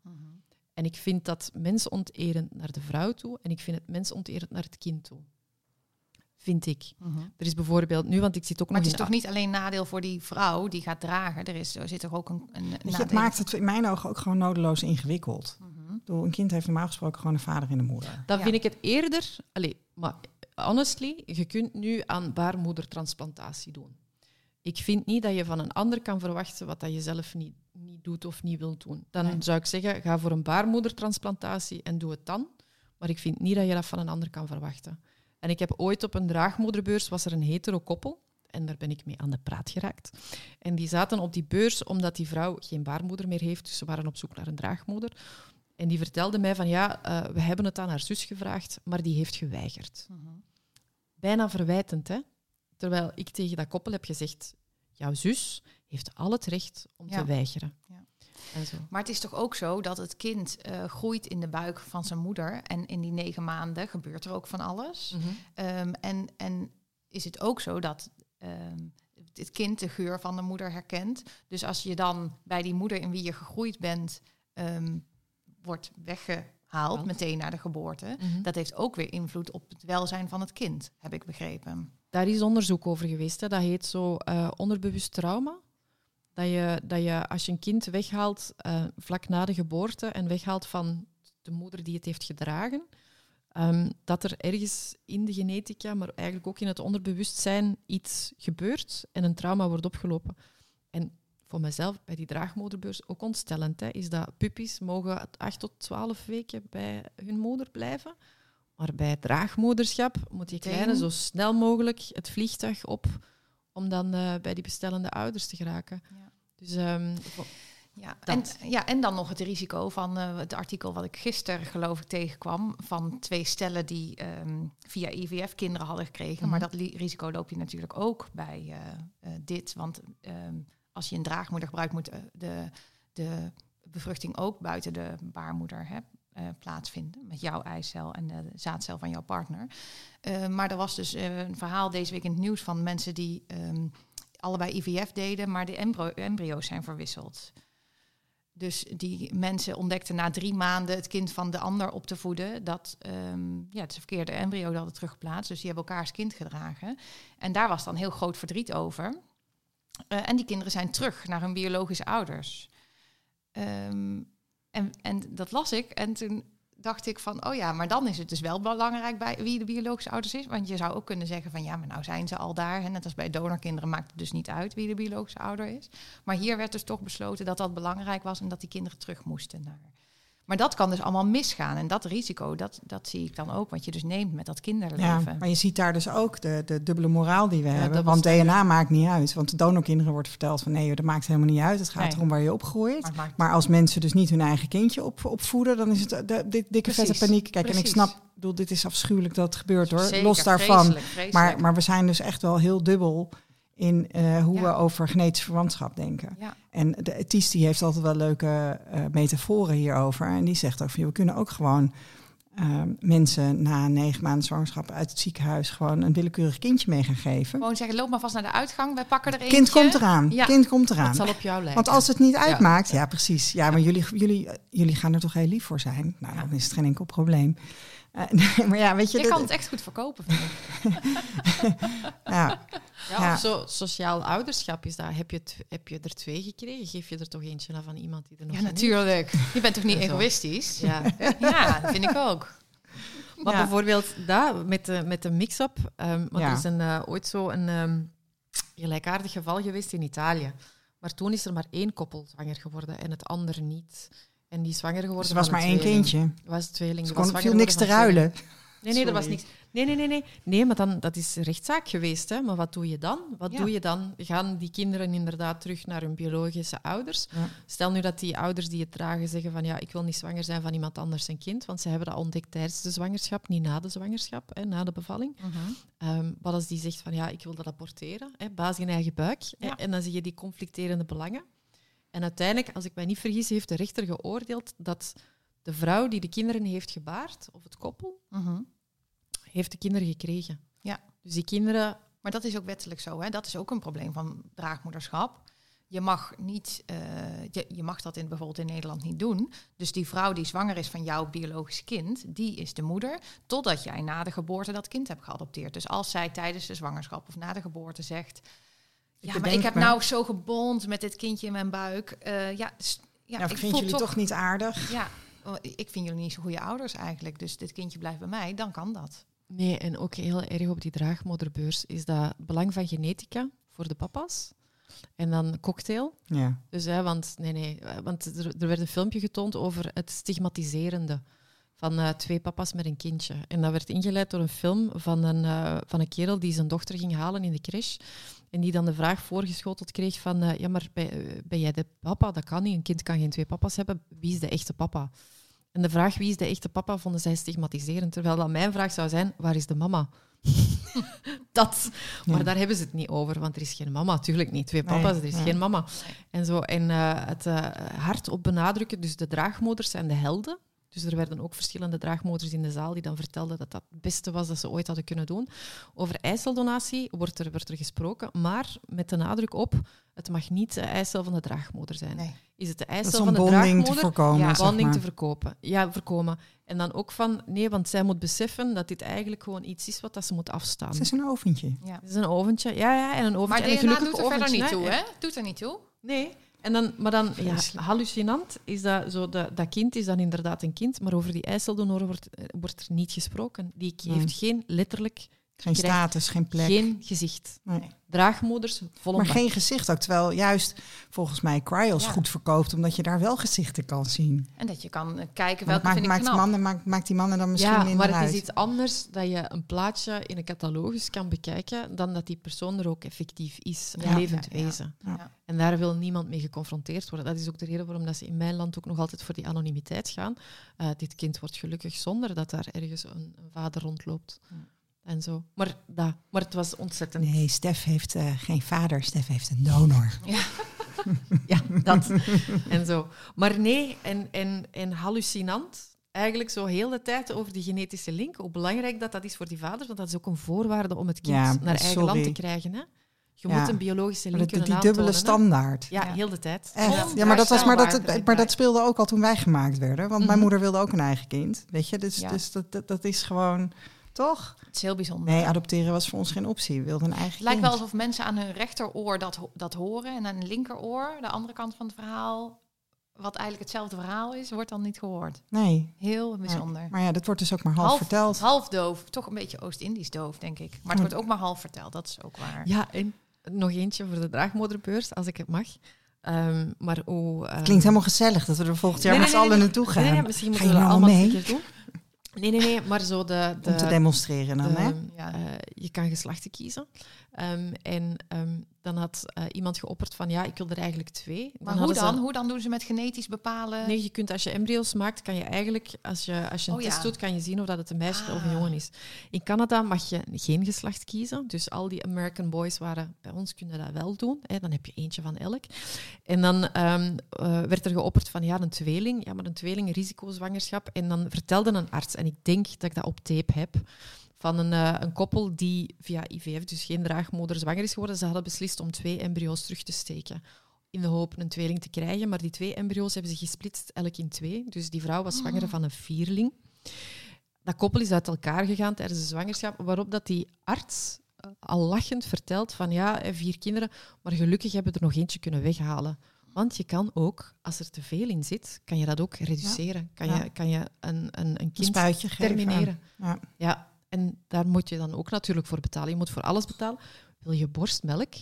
En ik vind dat mensonterend naar de vrouw toe en ik vind het mensonterend naar het kind toe. Vind ik. Er is bijvoorbeeld nu, want ik zit ook Maar het is toch niet alleen nadeel voor die vrouw die gaat dragen. Er, is, er zit toch ook een, een nadeel. het maakt het in mijn ogen ook gewoon nodeloos ingewikkeld. Mhm. Ik bedoel, Een kind heeft normaal gesproken gewoon een vader en een moeder. Dan Ja. vind ik het eerder... Allee, maar honestly, je kunt nu aan baarmoedertransplantatie doen. Ik vind niet dat je van een ander kan verwachten wat dat je zelf niet, niet doet of niet wilt doen. Dan Nee. zou ik zeggen, ga voor een baarmoedertransplantatie en doe het dan. Maar ik vind niet dat je dat van een ander kan verwachten. En ik heb ooit op een draagmoederbeurs, was er een hetero koppel. En daar ben ik mee aan de praat geraakt. En die zaten op die beurs omdat die vrouw geen baarmoeder meer heeft. Dus ze waren op zoek naar een draagmoeder. En die vertelde mij van ja, eh, we hebben het aan haar zus gevraagd, maar die heeft geweigerd. Mhm. Bijna verwijtend, hè? Terwijl ik tegen dat koppel heb gezegd, jouw zus heeft al het recht om Ja. te weigeren. Ja. Maar het is toch ook zo dat het kind eh, groeit in de buik van zijn moeder. En in die negen maanden gebeurt er ook van alles. Mhm. Ehm, en, en is het ook zo dat ehm, het kind de geur van de moeder herkent. Dus als je dan bij die moeder in wie je gegroeid bent ehm, wordt weggehaald, Haald. meteen na de geboorte. Mhm. Dat heeft ook weer invloed op het welzijn van het kind, heb ik begrepen. Daar is onderzoek over geweest. Hè. Dat heet zo eh, onderbewust trauma. Dat je, dat je als je een kind weghaalt eh, vlak na de geboorte en weghaalt van de moeder die het heeft gedragen, ehm, dat er ergens in de genetica, maar eigenlijk ook in het onderbewustzijn, iets gebeurt en een trauma wordt opgelopen. En voor mezelf, bij die draagmoederbeurs, ook ontstellend, hè, is dat puppies mogen 8 tot 12 weken bij hun moeder blijven. Maar bij draagmoederschap moet die Meteen. kleine zo snel mogelijk het vliegtuig op om dan eh, bij die bestellende ouders te geraken. Ja. Dus ehm, Ja, en, ja, en dan nog het risico van eh, het artikel wat ik gisteren geloof ik tegenkwam van twee stellen die ehm, via IVF kinderen hadden gekregen. Maar Mhm. dat risico loop je natuurlijk ook bij eh, eh, dit. Want ehm, als je een draagmoeder gebruikt, moet de, de bevruchting ook buiten de baarmoeder hè, plaatsvinden. Met jouw eicel en de zaadcel van jouw partner. Maar er was dus een verhaal deze week in het nieuws van mensen die allebei IVF deden, maar de embryo's zijn verwisseld. Dus die mensen ontdekten na drie maanden het kind van de ander op te voeden. Dat ehm, ja, het verkeerde embryo hadden teruggeplaatst. Dus die hebben elkaars kind gedragen. En daar was dan heel groot verdriet over. Eh, en die kinderen zijn terug naar hun biologische ouders. Ehm, en, en dat las ik. En toen dacht ik van, oh ja, maar dan is het dus wel belangrijk bij wie de biologische ouders is. Want je zou ook kunnen zeggen van, ja, maar nou zijn ze al daar. En net als bij donorkinderen maakt het dus niet uit wie de biologische ouder is. Maar hier werd dus toch besloten dat dat belangrijk was en dat die kinderen terug moesten naar maar dat kan dus allemaal misgaan. En dat risico, dat, dat zie ik dan ook, wat je dus neemt met dat kinderleven. Ja, maar je ziet daar dus ook de, de dubbele moraal die we hebben. Want DNA maakt niet uit. Want de donorkinderen wordt verteld van nee, dat maakt helemaal niet uit. Het gaat erom waar je opgroeit. Maar, maar, als mensen dus niet hun eigen kindje op, opvoeden, dan is het de, de, dikke vette paniek. Kijk, en ik snap, bedoel, dit is afschuwelijk dat het gebeurt hoor. Los daarvan. Maar, maar we zijn dus echt wel heel dubbel in uh, hoe we over genetische verwantschap denken. Ja. En de ethisch die heeft altijd wel leuke uh, metaforen hierover. En die zegt ook van, we kunnen ook gewoon uh, mensen na negen maanden zwangerschap uit het ziekenhuis gewoon een willekeurig kindje mee gaan geven. Gewoon zeggen, loop maar vast naar de uitgang, wij pakken er een. Kind komt eraan, ja. kind komt eraan. Dat zal op jou lijken. Want als het niet uitmaakt, ja, precies. Ja, maar jullie, jullie, jullie gaan er toch heel lief voor zijn. Nou, dan is het geen enkel probleem. Uh, maar ja, weet je, je kan het echt goed verkopen, vind ik. ja. Ja, Of zo, sociaal ouderschap is dat. Heb je, heb je er twee gekregen? Geef je er toch eentje aan van iemand die er nog Ja, natuurlijk. Je bent toch niet egoïstisch? Ja. ja, dat vind ik ook. Maar bijvoorbeeld dat, met de, met de mix-up. Um, want er is een, uh, ooit zo een um, gelijkaardig geval geweest in Italië. Maar toen is er maar één koppel zwanger geworden en het andere niet. En die zwanger geworden. Dus er was maar één kindje. Was tweeling. Er was viel niks te ruilen. Nee, nee, er was niks. Nee, nee, nee, nee. Nee, maar dan, dat is rechtszaak geweest. Hè. Maar wat doe je dan? Wat doe je dan? Gaan die kinderen inderdaad terug naar hun biologische ouders? Stel nu dat die ouders die het dragen zeggen van ja, ik wil niet zwanger zijn van iemand anders zijn kind, want ze hebben dat ontdekt tijdens de zwangerschap, niet na de zwangerschap, hè, na de bevalling. Uh wat als die zegt van ja, ik wil dat aborteren, hè, baas in eigen buik. Hè, en dan zie je die conflicterende belangen. En uiteindelijk, als ik mij niet vergis, heeft de rechter geoordeeld dat de vrouw die de kinderen heeft gebaard, of het koppel, mhm. heeft de kinderen gekregen. Ja. Dus die kinderen... Maar dat is ook wettelijk zo, hè? Dat is ook een probleem van draagmoederschap. Je mag, niet, uh, je, je, mag dat in, bijvoorbeeld in Nederland niet doen. Dus die vrouw die zwanger is van jouw biologische kind, die is de moeder, totdat jij na de geboorte dat kind hebt geadopteerd. Dus als zij tijdens de zwangerschap of na de geboorte zegt, ja, maar ik heb nou zo gebond met dit kindje in mijn buik. Uh, ja, dus, ja, nou, ik vind jullie toch, niet aardig. Ja, ik vind jullie niet zo goede ouders eigenlijk. Dus dit kindje blijft bij mij, dan kan dat. Nee, en ook heel erg op die draagmoederbeurs is dat belang van genetica voor de papa's. En dan cocktail. Ja. Dus, hè, want, nee, nee, want er, er werd een filmpje getoond over het stigmatiserende van uh, twee papa's met een kindje. En dat werd ingeleid door een film van een, uh, van een kerel die zijn dochter ging halen in de crash. En die dan de vraag voorgeschoteld kreeg van, uh, ja, maar ben, ben, jij de papa? Dat kan niet. Een kind kan geen twee papa's hebben. Wie is de echte papa? En de vraag wie is de echte papa vonden zij stigmatiserend. Terwijl dat mijn vraag zou zijn, waar is de mama? dat. Maar daar hebben ze het niet over, want er is geen mama. Natuurlijk niet. Twee papa's, er is geen mama. En, zo, en het hard op benadrukken, dus de draagmoeders zijn de helden. Dus er werden ook verschillende draagmotors in de zaal die dan vertelden dat dat het beste was dat ze ooit hadden kunnen doen. Over eiceldonatie wordt er, wordt er gesproken, maar met de nadruk op, het mag niet de eicel van de draagmoeder zijn. Nee. Is het de eicel van de draagmoeder? Te voorkomen, ja, bonding te verkopen. Ja, voorkomen. En dan ook van, nee, want zij moet beseffen dat dit eigenlijk gewoon iets is wat dat ze moet afstaan. Het is een oventje. Ja. Het is een oventje, ja, ja, en een oventje. Maar DNA doet er verder niet toe, hè? Doet er niet toe. Nee, en dan, maar dan, ja, hallucinant is dat zo, dat, dat kind is dan inderdaad een kind, maar over die eiceldonoren wordt, eh, wordt er niet gesproken. Die heeft geen letterlijk geen status, geen plek. Geen gezicht. Nee. Draagmoeders, volle Maar geen gezicht ook. Terwijl juist volgens mij Cryos goed verkoopt, omdat je daar wel gezichten kan zien. En dat je kan eh, kijken welke maakt, vind ik maakt, mannen, maakt, maakt die mannen dan misschien ja, in maar het is iets anders dat je een plaatje in een catalogus kan bekijken dan dat die persoon er ook effectief is, een levend wezen. En daar wil niemand mee geconfronteerd worden. Dat is ook de reden waarom dat ze in mijn land ook nog altijd voor die anonimiteit gaan. Uh, dit kind wordt gelukkig zonder dat daar ergens een, een vader rondloopt en zo. Maar, dat, maar het was ontzettend. Nee, Stef heeft uh, geen vader, Stef heeft een donor. Ja, ja dat. En zo. Maar nee, en, en, en hallucinant. Eigenlijk zo heel de tijd over die genetische link. Hoe belangrijk dat dat is voor die vader, want dat is ook een voorwaarde om het kind ja, naar eigen land te krijgen. Hè? Je moet een biologische link kunnen Die dubbele standaard. Ja, heel de tijd. Echt. Ja, maar dat, was, maar, dat, maar dat speelde ook al toen wij gemaakt werden. Want mijn mhm. moeder wilde ook een eigen kind. Weet je, dus, dus dat, dat, dat is gewoon Toch? Het is heel bijzonder. Nee, adopteren was voor ons geen optie. We wilden een eigen Het lijkt kind. wel alsof mensen aan hun rechteroor dat, dat horen en aan hun linkeroor, de andere kant van het verhaal, wat eigenlijk hetzelfde verhaal is, wordt dan niet gehoord. Nee. Heel bijzonder. Maar ja, dat wordt dus ook maar half, verteld. Half doof, toch een beetje Oost-Indisch doof, denk ik. Maar het wordt ook maar half verteld, dat is ook waar. Ja, en nog eentje voor de draagmoederbeurs, als ik het mag. Ehm, maar hoe... ehm, Klinkt helemaal gezellig dat we er volgend jaar Nee, met nee, z'n allen nee, naartoe gaan. Nee, nee, misschien Ga moeten je we dat nou allemaal mee? een keer doen. Nee, nee, nee, maar zo de... de Om te demonstreren de- hè? Ja. eh, je kan geslachten kiezen. Ehm, en ehm, dan had eh, iemand geopperd van, ja, ik wil er eigenlijk twee. Maar hoe dan? Hoe dan doen ze met genetisch bepalen? Nee, je kunt als je embryo's maakt, kan je eigenlijk, als je, als je een Oh, test ja. doet, kan je zien of dat het een meisje of een Ah. jongen is. In Canada mag je geen geslacht kiezen. Dus al die American boys waren bij ons kunnen dat wel doen. Hè. Dan heb je eentje van elk. En dan ehm, eh, werd er geopperd van ja, een tweeling. Ja, maar een tweeling, risicozwangerschap. En dan vertelde een arts, en ik denk dat ik dat op tape heb, van een, eh, een koppel die via IVF, dus geen draagmoeder, zwanger is geworden. Ze hadden beslist om twee embryo's terug te steken in de hoop een tweeling te krijgen. Maar die twee embryo's hebben zich gesplitst, elk in twee. Dus die vrouw was zwanger van een vierling. Dat koppel is uit elkaar gegaan tijdens de zwangerschap, waarop dat die arts eh, al lachend vertelt van ja, eh, vier kinderen, maar gelukkig hebben we er nog eentje kunnen weghalen. Want je kan ook, als er te veel in zit, kan je dat ook reduceren. Kan, je, kan je een, een, een Een kind spuitje geven. termineren. Ja. Ja, en daar moet je dan ook natuurlijk voor betalen. Je moet voor alles betalen. Wil je borstmelk?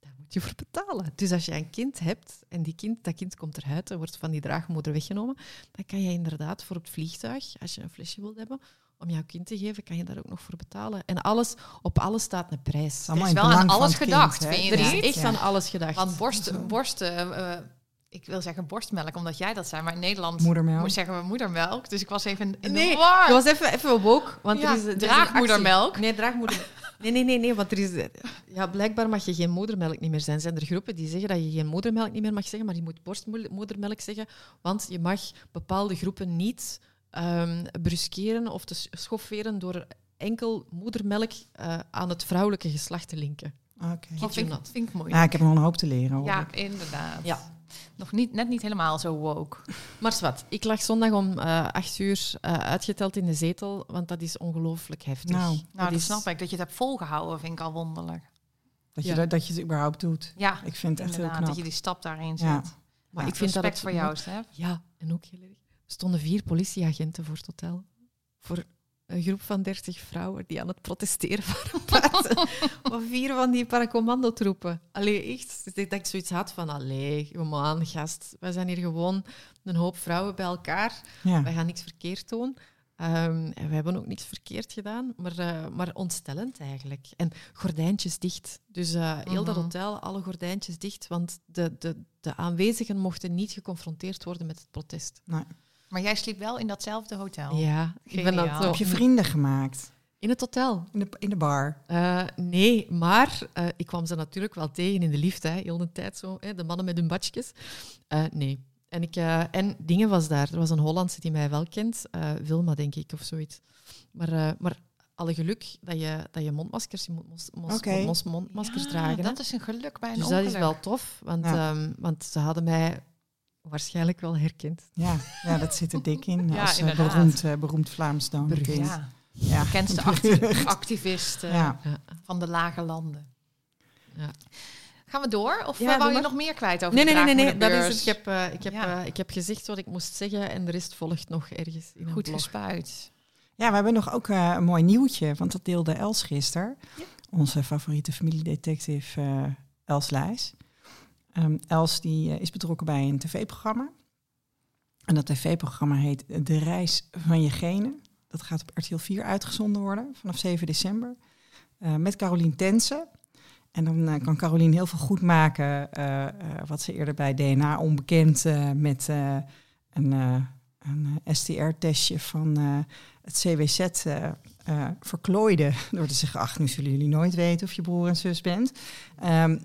Daar moet je voor betalen. Dus als je een kind hebt en die kind, dat kind komt eruit en wordt van die draagmoeder weggenomen, dan kan je inderdaad voor op het vliegtuig, als je een flesje wilt hebben, om jouw kind te geven, kan je daar ook nog voor betalen. En alles, op alles staat een prijs. allemaal is in wel het aan alles het gedacht, kind, hè? vind je Er is echt Ja. aan alles gedacht. Want borst, borst eh, ik wil zeggen borstmelk, omdat jij dat zei, maar in Nederland Moedermelk. moet zeggen we moedermelk. Dus ik was even in Nee, de war. Je was even, even woke, want Ja, er is, er draagmoedermelk. Nee, draagmoedermelk. Nee, nee, nee, nee, want er is... Ja, blijkbaar mag je geen moedermelk niet meer zijn. Zijn er groepen die zeggen dat je geen moedermelk niet meer mag zeggen, maar je moet borstmoedermelk zeggen, want je mag bepaalde groepen niet ehm bruskeren of te schofferen door enkel moedermelk eh, aan het vrouwelijke geslacht te linken. Oké. Dat you vind, vind ik moeilijk. Nou, ik heb nog een hoop te leren, hoor. Ja, inderdaad. Ja. Nog niet, net niet helemaal zo woke. Maar zwart, ik lag zondag om eh, acht uur eh, uitgeteld in de zetel, want dat is ongelooflijk heftig. Nou, Nou, dat, is- snap ik. Dat je het hebt volgehouden, vind ik al wonderlijk. Dat je, Ja. dat, dat je het überhaupt doet. Ja, Ik vind het echt heel knap. Dat je die stap daarin zet. Ja. Maar Ja, ik vind dat Respect het voor jou, Stef. Ja, en ook heel erg. Er stonden vier politieagenten voor het hotel. Voor een groep van dertig vrouwen die aan het protesteren waren. Of vier van die paracommandotroepen. Allee, echt. Dat ik zoiets had van, allee, kom aan, gast. Wij zijn hier gewoon een hoop vrouwen bij elkaar. Ja. Wij gaan niks verkeerd doen. Ehm, en we hebben ook niks verkeerd gedaan, maar, eh, maar ontstellend eigenlijk. En gordijntjes dicht. Dus eh, heel dat Mhm. hotel, alle gordijntjes dicht, want de, de, de aanwezigen mochten niet geconfronteerd worden met het protest. Maar jij sliep wel in datzelfde hotel. Ja, ik ben dat. Heb je vrienden gemaakt? In het hotel? In de, in de bar? Eh, nee, maar eh, ik kwam ze natuurlijk wel tegen in de lift, hè, heel de tijd zo. Hè, de mannen met hun badjes. Eh, nee. En, ik, eh, en Dingen was daar. Er was een Hollandse die mij wel kent. eh, Wilma, denk ik, of zoiets. Maar, eh, maar alle geluk dat je, dat je mondmaskers, je moet mos, mos, Oké. mos- mondmaskers Ja, dragen. hè. Dat is een geluk bij een dus ongeluk. dat is wel tof, want, Ja. ehm, want ze hadden mij waarschijnlijk wel herkend. Ja, ja dat zit er dik in. Ja, als eh, inderdaad. beroemd, eh, beroemd Vlaams donorkind. Ja, Ja. bekendste activist eh, Ja. Van de lage landen. Ja. Gaan we door? Of Ja, eh, wou je nog meer kwijt over Nee, de nee, nee, nee, nee, dat is. Ik heb, eh, ik, heb, Ja. eh, ik heb gezegd wat ik moest zeggen en de rest volgt nog ergens in een Goed blog. gespuit. Ja, we hebben nog ook eh, een mooi nieuwtje, want dat deelde Els gisteren. Onze favoriete familiedetective eh Els Leijs. Ehm, Els die, eh, is betrokken bij een tv-programma. En dat tv-programma heet De Reis van je Genen. Dat gaat op RTL 4 uitgezonden worden vanaf 7 december. Eh, met Carolien Tensen. En dan eh, kan Carolien heel veel goed maken eh, eh, wat ze eerder bij DNA onbekend eh, met eh, een, eh, een STR-testje van eh, het CWZ eh, eh, verklooide. Door te zeggen, ach, nu zullen jullie nooit weten of je broer en zus bent. Ehm,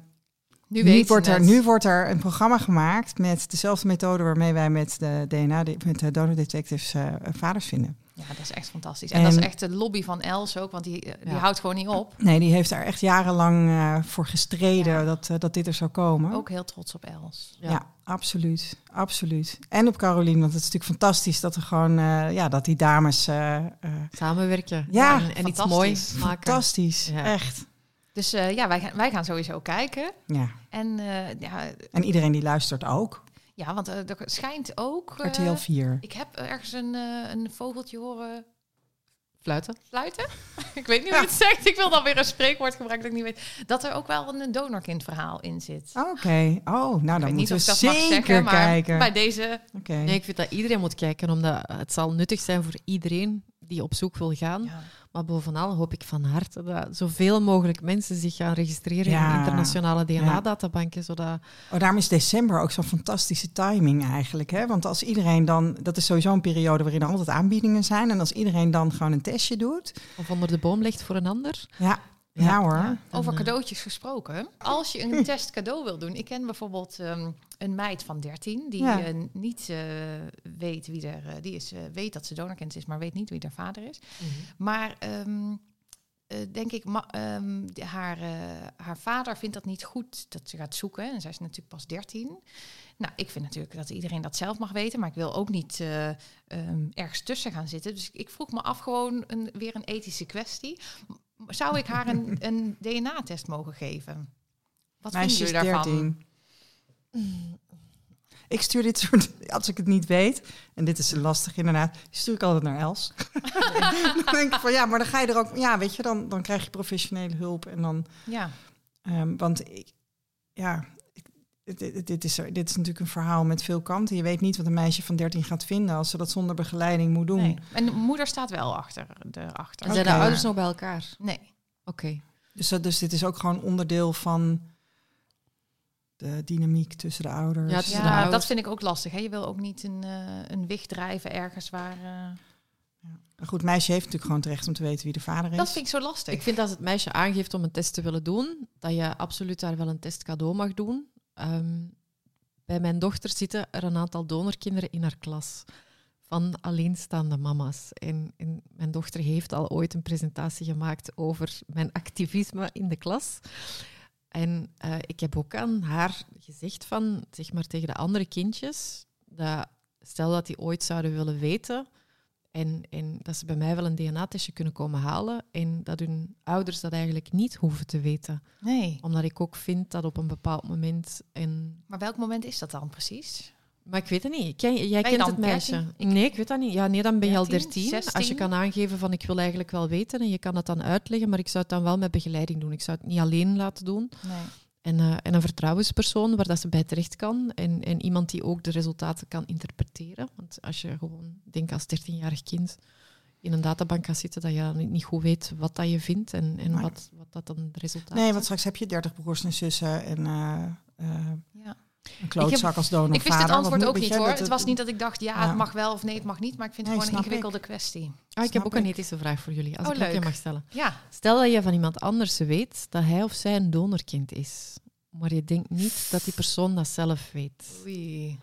Nu, wordt er, nu wordt er een programma gemaakt met dezelfde methode waarmee wij met de DNA, de- met de donordetectives eh, vaders vinden. Ja, dat is echt fantastisch. En, dat is echt de lobby van Els ook, want die, eh, die Ja. houdt gewoon niet op. Nee, die heeft daar echt jarenlang eh, voor gestreden Ja. dat, eh, dat dit er zou komen. Ook heel trots op Els. Ja, absoluut. Absoluut. En op Carolien, want het is natuurlijk fantastisch dat er gewoon, eh, ja, dat die dames. eh, eh, Samenwerken Ja, en, en iets moois maken. fantastisch. Ja. Echt. Dus eh, ja, wij gaan, wij gaan sowieso kijken. Ja. En eh, ja, En iedereen die luistert ook. ja, want eh, er schijnt ook... eh, RTL 4. ik heb ergens een, eh, een vogeltje horen Fluiten. fluiten. ik weet niet hoe je het zegt. Ik wil dan weer een spreekwoord gebruiken dat ik niet weet. Dat er ook wel een donorkindverhaal in zit. Oké. Oh, nou dan niet moeten we dat zeker zeggen, maar kijken. bij deze... Oké. Nee, ik vind dat iedereen moet kijken, omdat het zal nuttig zijn voor iedereen die op zoek wil gaan. Ja. Maar bovenal hoop ik van harte dat zoveel mogelijk mensen zich gaan registreren Ja. in internationale DNA-databanken, zodat... Oh, daarom is december ook zo'n fantastische timing eigenlijk. Hè? Want als iedereen dan, dat is sowieso een periode waarin er altijd aanbiedingen zijn. En als iedereen dan gewoon een testje doet. Of onder de boom ligt voor een ander. Ja, ja, Ja. hoor. Ja. Over eh, cadeautjes gesproken. Als je een test cadeau wil doen. Ik ken bijvoorbeeld ehm, een meid van 13 die Ja. eh, niet eh, weet wie er, eh, die is, eh, weet dat ze donorkind is, maar weet niet wie haar vader is. Maar ehm, eh, denk ik, ma- ehm, de- haar, haar vader vindt dat niet goed dat ze gaat zoeken. En zij is natuurlijk pas 13. Nou, ik vind natuurlijk dat iedereen dat zelf mag weten, maar ik wil ook niet eh, ehm, ergens tussen gaan zitten. Dus ik vroeg me af gewoon een, weer een ethische kwestie. Zou ik haar een, een DNA-test mogen geven? Wat is jullie daarvan? 13. Ik stuur dit soort, als ik het niet weet, en dit is lastig inderdaad, stuur ik altijd naar Els. dan denk ik van ja, maar dan ga je er ook, ja, weet je, dan, dan krijg je professionele hulp en dan, Ja, ehm, want ik, ja, ik, dit, dit, is, dit is natuurlijk een verhaal met veel kanten. Je weet niet wat een meisje van 13 gaat vinden als ze dat zonder begeleiding moet doen. nee. En de moeder staat wel achter. erachter. En zijn de ouders nog bij elkaar? Nee. Oké. Dus, dat- dus dit is ook gewoon onderdeel van de dynamiek tussen de ouders. Ja, tussen de Ja, ouders. dat vind ik ook lastig. Hè? Je wil ook niet een, eh, een wicht drijven ergens waar... eh, Een goed meisje heeft natuurlijk gewoon het recht om te weten wie de vader is. Dat vind ik zo lastig. Ik vind als het meisje aangeeft om een test te willen doen, dat je absoluut daar wel een test cadeau mag doen. Ehm, bij mijn dochter zitten er een aantal donorkinderen in haar klas van alleenstaande mama's. En, en mijn dochter heeft al ooit een presentatie gemaakt over mijn activisme in de klas. En eh, ik heb ook aan haar gezegd van, zeg maar tegen de andere kindjes, dat stel dat die ooit zouden willen weten en, en dat ze bij mij wel een DNA-testje kunnen komen halen en dat hun ouders dat eigenlijk niet hoeven te weten. Nee. Omdat ik ook vind dat op een bepaald moment... En... Maar welk moment is dat dan precies? Maar ik weet het niet. Ken, jij kent het meisje. 13? Nee, ik weet dat niet. Ja, nee, dan ben je al 13, 13. Als je 16? kan aangeven van ik wil eigenlijk wel weten en je kan dat dan uitleggen, maar ik zou het dan wel met begeleiding doen. Ik zou het niet alleen laten doen. Nee. En, eh, en een vertrouwenspersoon waar dat ze bij terecht kan. En, en iemand die ook de resultaten kan interpreteren. Want als je gewoon, denk als 13-jarig kind, in een databank gaat zitten, dat je dan niet goed weet wat dat je vindt en, en Nee. wat, wat dat dan het resultaat Nee, want straks heb je 30 broers en zussen en eh, eh, Ja. Een klootzak als donor. Ik wist het antwoord ook niet hoor. Het was niet dat ik dacht, ja, Ja. het mag wel of nee, het mag niet. Maar ik vind het Nee, gewoon een ik. ingewikkelde kwestie. Ah, ik heb ook een ethische vraag voor jullie, als Oh, ik je mag stellen. Ja, Stel dat je van iemand anders weet dat hij of zij een donorkind is, maar je denkt niet dat die persoon dat zelf weet. oei.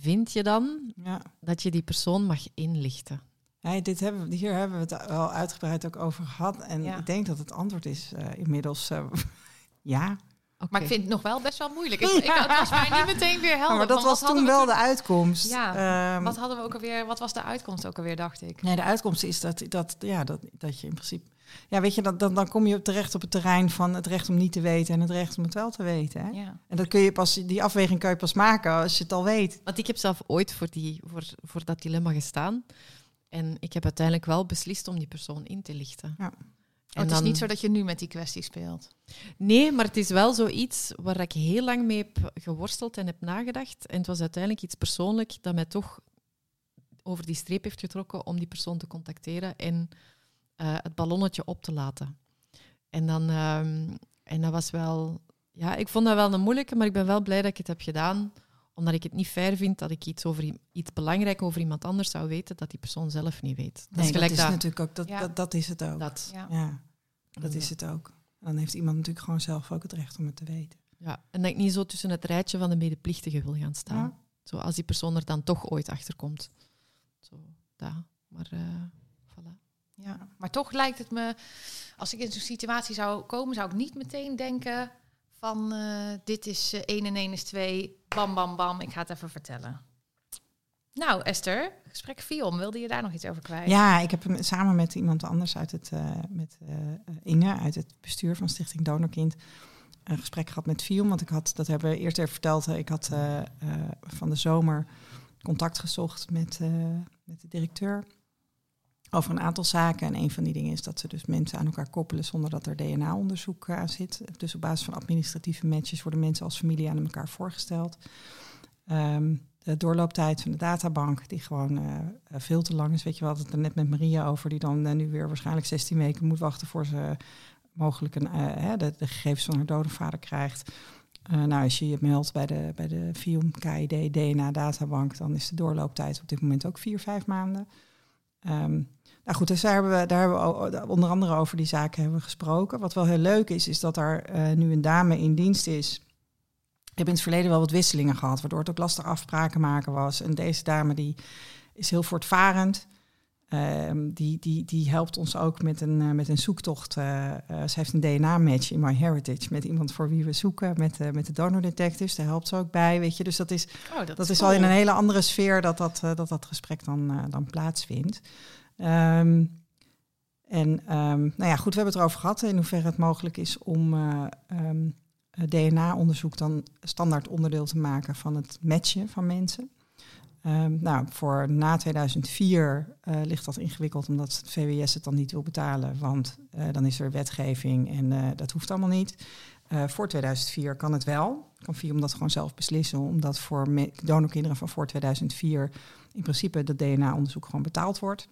Vind je dan Ja. dat je die persoon mag inlichten? Dit hebben, hier hebben we het wel uitgebreid ook over gehad. En Ja. ik denk dat het antwoord is eh, inmiddels eh, ja. Maar ik vind het nog wel best wel moeilijk. Ik, ik, het was mij niet meteen weer helder. maar dat was toen wel we de uitkomst. Ja, Ehm, Wat hadden we ook alweer? Wat was de uitkomst ook alweer, dacht ik? Nee, de uitkomst is dat, dat, ja, dat, dat je in principe... Ja, weet je, dat, dan, dan kom je terecht op het terrein van het recht om niet te weten en het recht om het wel te weten. Hè? Ja. En dat kun je pas, die afweging kan je pas maken als je het al weet. Want ik heb zelf ooit voor, die, voor, voor dat dilemma gestaan. En ik heb uiteindelijk wel beslist om die persoon in te lichten. Ja. Oh, het is niet zo dat je nu met die kwestie speelt. Nee, maar het is wel zoiets waar ik heel lang mee heb geworsteld en heb nagedacht. En het was uiteindelijk iets persoonlijk dat mij toch over die streep heeft getrokken om die persoon te contacteren en eh, het ballonnetje op te laten. En, dan, ehm, en dat was wel... Ja, ik vond dat wel een moeilijke, maar ik ben wel blij dat ik het heb gedaan omdat ik het niet fair vind dat ik iets, over, iets belangrijk over iemand anders zou weten dat die persoon zelf niet weet. Dat Nee, is gelijk dat is dat. natuurlijk ook, dat, Ja. dat, dat is het ook. dat. Ja. Ja, dat is het ook. Dan heeft iemand natuurlijk gewoon zelf ook het recht om het te weten. Ja, en dat ik niet zo tussen het rijtje van de medeplichtigen wil gaan staan. Ja. Zo als die persoon er dan toch ooit achter komt. Zo, dat. Maar, eh voilà. Ja. Maar toch lijkt het me, als ik in zo'n situatie zou komen, zou ik niet meteen denken van eh, dit is uh, 1 en 1 is 2, bam, bam, bam, ik ga het even vertellen. Nou, Esther, gesprek Fion, wilde je daar nog iets over kwijt? Ja, ik heb samen met iemand anders uit het, uh, met Inge, uit het bestuur van Stichting Donorkind, een gesprek gehad met Fion. Want ik had, dat hebben we even verteld, ik had van de zomer contact gezocht met, met de directeur over een aantal zaken. En een van die dingen is dat ze dus mensen aan elkaar koppelen zonder dat er DNA-onderzoek aan zit. Dus op basis van administratieve matches worden mensen als familie aan elkaar voorgesteld. Um, de doorlooptijd van de databank, die gewoon uh, veel te lang is. Weet je, we hadden het er net met Maria over, die dan nu weer waarschijnlijk 16 weken moet wachten voor ze mogelijk een, de, gegevens van haar dode vader krijgt. nou, als je je meldt bij de, bij de FIOM KID DNA databank, dan is de doorlooptijd op dit moment ook vier, vijf maanden. Um, nou goed, dus daar hebben we, daar hebben we onder andere over die zaken hebben we gesproken. Wat wel heel leuk is, is dat er nu een dame in dienst is ik heb in het verleden wel wat wisselingen gehad, waardoor het ook lastig afspraken maken was. En deze dame die is heel voortvarend. Um, die, die, die helpt ons ook met een, uh, met een zoektocht. Uh, ze heeft een DNA-match in MyHeritage met iemand voor wie we zoeken, met, met de donor detectives. Daar helpt ze ook bij, weet je. Dus dat is, oh, dat, dat is, al in een hele andere sfeer dat dat, dat, dat gesprek dan, dan plaatsvindt. Um, en um, nou ja, goed, we hebben het erover gehad in hoeverre het mogelijk is om DNA-onderzoek dan standaard onderdeel te maken van het matchen van mensen. Nou, voor na 2004 uh, ligt dat ingewikkeld omdat het VWS het dan niet wil betalen, want uh, dan is er wetgeving en dat hoeft allemaal niet. voor 2004 kan het wel. Kan FIOM dat gewoon zelf beslissen, omdat voor donorkinderen van voor 2004 in principe dat DNA-onderzoek gewoon betaald wordt.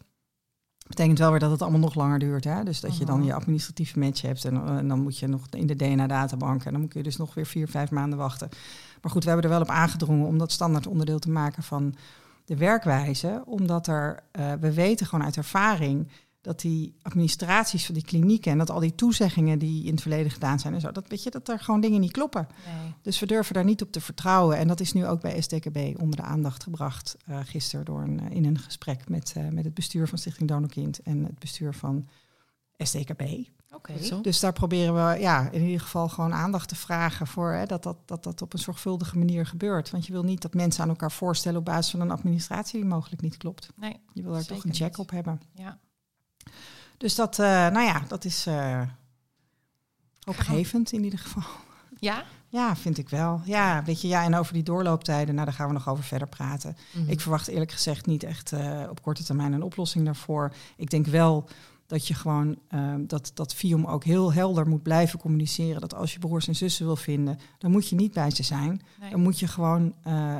Betekent wel weer dat het allemaal nog langer duurt. Hè? Dus dat je dan je administratieve match hebt en, en dan moet je nog in de DNA-databank en dan moet je dus nog weer vier, vijf maanden wachten. Maar goed, we hebben er wel op aangedrongen om dat standaard onderdeel te maken van de werkwijze, omdat er, uh, we weten gewoon uit ervaring dat die administraties van die klinieken en dat al die toezeggingen die in het verleden gedaan zijn en zo, dat weet je dat er gewoon dingen niet kloppen. Nee. Dus we durven daar niet op te vertrouwen. En dat is nu ook bij SDKB onder de aandacht gebracht uh, gisteren door een, uh, in een gesprek met, uh, met het bestuur van Stichting Donorkind en het bestuur van SDKB. Oké. Dus daar proberen we ja, in ieder geval gewoon aandacht te vragen voor hè, dat, dat, dat dat op een zorgvuldige manier gebeurt. Want je wil niet dat mensen aan elkaar voorstellen op basis van een administratie die mogelijk niet klopt. Nee, Je wil daar toch een check niet. op hebben. Ja. Dus dat, uh, nou ja, dat is uh, opgevend in ieder geval. Ja? Ja, vind ik wel. Ja, weet je, ja, en over die doorlooptijden, nou, daar gaan we nog over verder praten. Mm -hmm. Ik verwacht eerlijk gezegd niet echt uh, op korte termijn een oplossing daarvoor. Ik denk wel dat je gewoon uh, dat, dat FIOM ook heel helder moet blijven communiceren. Dat als je broers en zussen wil vinden, dan moet je niet bij ze zijn. Nee. Dan moet je gewoon uh,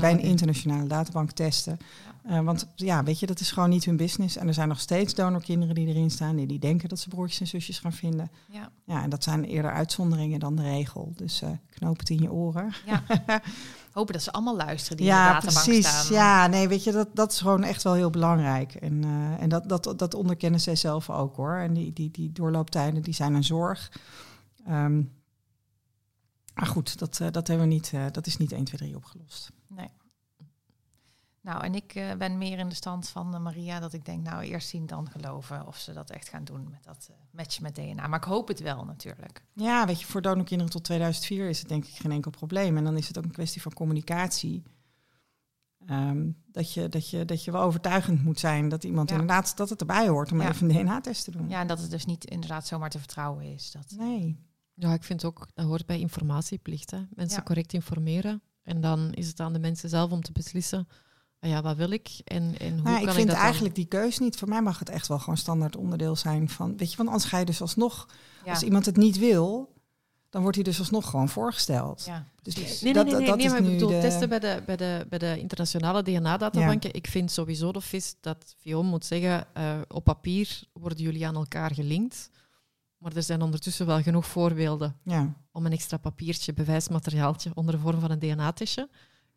bij een internationale databank testen. Ja. Want ja, weet je, dat is gewoon niet hun business. En er zijn nog steeds donorkinderen die erin staan, die, die denken dat ze broertjes en zusjes gaan vinden. Ja. ja, en dat zijn eerder uitzonderingen dan de regel. Dus knoop het in je oren. Ja. Hopen dat ze allemaal luisteren die ja, in de databank precies. staan. Ja, nee, weet je, dat, dat is gewoon echt wel heel belangrijk. En, uh, en dat, dat, dat onderkennen zij zelf ook hoor. En die, die, die doorlooptijden die zijn een zorg. Um, maar goed, dat, uh, dat, hebben we niet, uh, dat is niet 1, 2, 3 opgelost. Nee. Nou, en ik uh, ben meer in de stand van uh, Maria dat ik denk, nou, eerst zien dan geloven of ze dat echt gaan doen met dat uh, matchen met DNA. Maar ik hoop het wel natuurlijk. Ja, weet je, voor donorkinderen tot 2004 is het denk ik geen enkel probleem. En dan is het ook een kwestie van communicatie. Um, dat, je, dat, je, dat je wel overtuigend moet zijn dat iemand Ja. inderdaad dat het erbij hoort om Ja. even een DNA-test te doen. Ja, en dat het dus niet inderdaad zomaar te vertrouwen is. Dat, Nee. Ja, ik vind ook, dat hoort bij informatieplicht. Hè. Mensen Ja. correct informeren. En dan is het aan de mensen zelf om te beslissen, ja, wat wil ik en, en hoe Nou, kan ik ik vind dat dan- eigenlijk die keus niet. Voor mij mag het echt wel gewoon standaard onderdeel zijn van. Weet je, want anders ga je dus alsnog. ja. Als iemand het niet wil, dan wordt hij dus alsnog gewoon voorgesteld. ja, Dus. Nee, dat, nee, nee, dat nee, is maar ik bedoel, de- testen bij de, bij, de, bij de internationale DNA-databanken. Ik vind sowieso de vis dat VIOM moet zeggen, eh, op papier worden jullie aan elkaar gelinkt. Maar er zijn ondertussen wel genoeg voorbeelden Ja, om een extra papiertje, bewijsmateriaaltje, onder de vorm van een DNA-testje.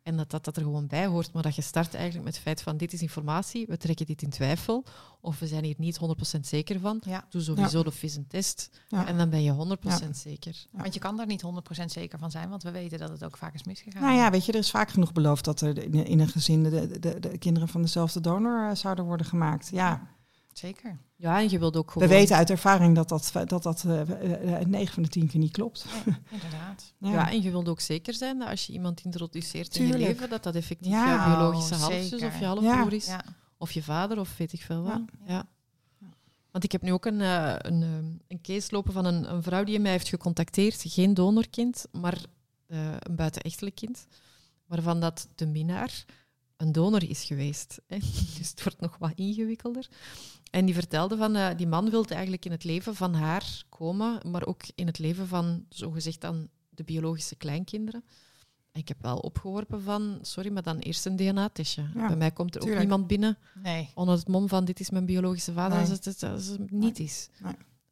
En dat, dat dat er gewoon bij hoort. Maar dat je start eigenlijk met het feit van dit is informatie, we trekken dit in twijfel. Of we zijn hier niet 100% zeker van. Ja. Doe sowieso de vis een test. ja. En dan ben je 100% zeker. Ja. Want je kan daar niet 100% zeker van zijn, want we weten dat het ook vaak is misgegaan. Nou ja, weet je, er is vaak genoeg beloofd dat er in, in een gezin de, de, de kinderen van dezelfde donor eh, zouden worden gemaakt. Ja, Zeker. Ja, en je wilt ook gewoon... We weten uit ervaring dat dat, dat, dat uh, 9 van de 10 keer niet klopt. Nee, inderdaad. Ja. ja. en je wilt ook zeker zijn dat als je iemand introduceert Tuurlijk. in je leven, dat dat effectief Ja. je biologische Oh, halfzus of je halfbroer is. Ja. Of je vader, of weet ik veel wat. Ja. Ja. Want ik heb nu ook een, eh, een, eh, een case lopen van een, een vrouw die mij heeft gecontacteerd. Geen donorkind, maar eh, een buitenechtelijk kind. Waarvan dat de minnaar een donor is geweest. Hè. Dus het wordt nog wat ingewikkelder. En die vertelde van, eh, die man wilde eigenlijk in het leven van haar komen, maar ook in het leven van, zogezegd dan, de biologische kleinkinderen. En Ik heb wel opgeworpen van, sorry, maar dan eerst een DNA-testje. Ja, Bij mij komt er ook niemand binnen Nee. onder het mom van dit is mijn biologische vader, Nee. als, het, het- als het niet is.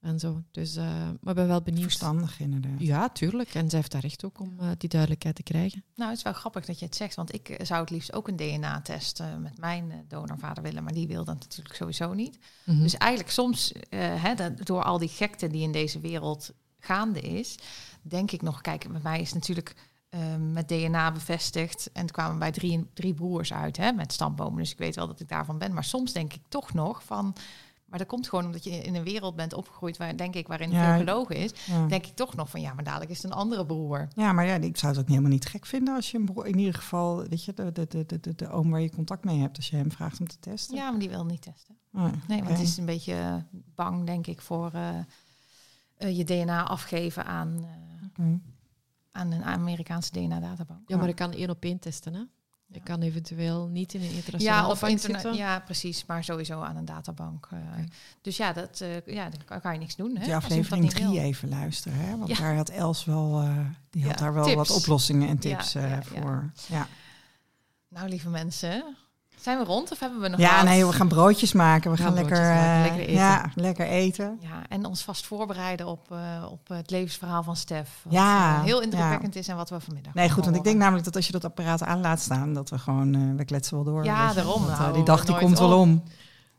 En zo. Dus, eh, maar ik ben wel benieuwd. Verstandig inderdaad. Ja, tuurlijk. En zij heeft daar recht ook om eh, die duidelijkheid te krijgen. Nou, het is wel grappig dat je het zegt, want ik eh, zou het liefst ook een DNA-test eh, met mijn donorvader willen, maar die wil dat natuurlijk sowieso niet. Mhm. Dus eigenlijk soms, eh, hè, dat- door al die gekte die in deze wereld gaande is, denk ik nog, kijk, bij mij is natuurlijk eh, met DNA bevestigd en het kwamen bij drie, drie broers uit hè, met stambomen, dus ik weet wel dat ik daarvan ben. Maar soms denk ik toch nog van, maar dat komt gewoon omdat je in een wereld bent opgegroeid waar, denk ik, waarin Ja. veel gelogen is, Ja. denk ik toch nog van, ja, maar dadelijk is het een andere broer. Ja, maar ja, ik zou het ook helemaal niet gek vinden als je een broer, in ieder geval, weet je, de, de, de, de, de, de oom waar je contact mee hebt, als je hem vraagt om te testen. Ja, maar die wil niet testen. Oh, Nee, want het is een beetje eh, bang, denk ik, voor eh, eh, je DNA afgeven aan, eh, aan een Amerikaanse DNA-databank. Ja, maar ik kan één op één testen. Hè? Ik kan eventueel niet in een Ja, internationale of bank internet, zitten. ja, precies, maar sowieso aan een databank. eh. Dus ja, dat, eh, ja, daar kan- je niks doen. Hè, dat aflevering niet 3 wil. even luisteren, hè? want Ja. daar had Els wel, eh, die had Ja, daar wel tips. wat oplossingen en Ja, tips eh, ja, ja. voor. Ja, Nou, lieve mensen, zijn we rond of hebben we nog ja wat? nee, we gaan broodjes maken. We Ja, gaan lekker, maken, eh, lekker eten. Ja, lekker eten. Ja, en ons vast voorbereiden op, eh, op het levensverhaal van Stef. Wat Ja, eh, heel ja. indrukwekkend is en wat we vanmiddag Nee, goed, want ik denk namelijk dat als je dat apparaat aan laat staan, dat we gewoon, eh, we kletsen wel door. Ja, daarom, Want, nou, die dag die komt wel om.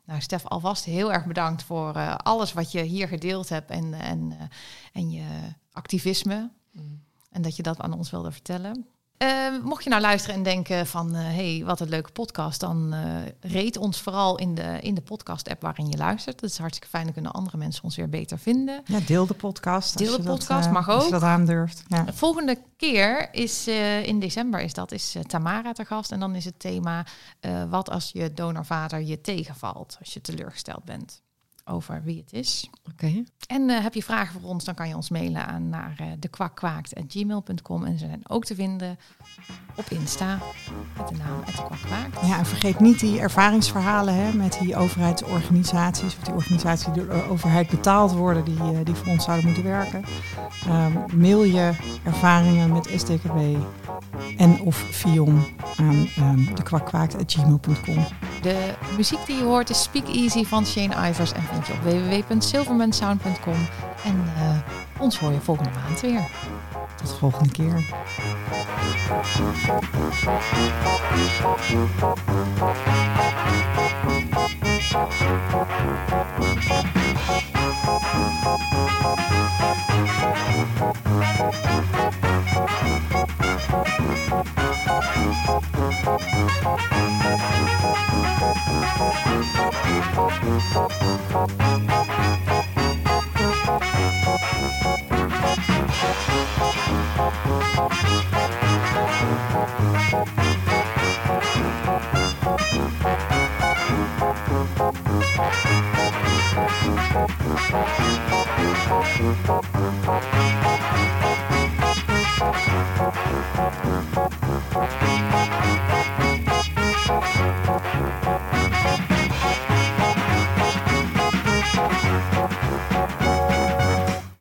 Nou, Stef, alvast heel erg bedankt voor eh, alles wat je hier gedeeld hebt en, en, eh, en je activisme. Mm. En dat je dat aan ons wilde vertellen. Eh, mocht je nou luisteren en denken van, hé, hey, wat een leuke podcast, dan eh rate ons vooral in de, in de podcast-app waarin je luistert. Dat is hartstikke fijn, dan kunnen andere mensen ons weer beter vinden. Ja, deel de podcast. als Deel de dat, podcast, eh, mag Als je ook. dat aandurft. Ja. De volgende keer is eh, in december is dat is eh, Tamara te gast en dan is het thema eh, wat als je donorvader je tegenvalt, als je teleurgesteld bent over wie het is. Oké. En eh, heb je vragen voor ons, dan kan je ons mailen aan naar eh dekwakkwaakt.gmail.com. En ze zijn ook te vinden op Insta met de naam @dekwakkwaakt. Ja, en vergeet niet die ervaringsverhalen hè, met die overheidsorganisaties, of die organisaties die door de overheid betaald worden, die, eh, die voor ons zouden moeten werken. Ehm, mail je ervaringen met SDKB en of Fion aan um, dekwakkwaakt.gmail.com. De muziek die je hoort is Speak Easy van Shane Ivers en op www.silvermansound.com. En eh, ons hoor je volgende maand weer. Tot de volgende keer. Mm-hmm.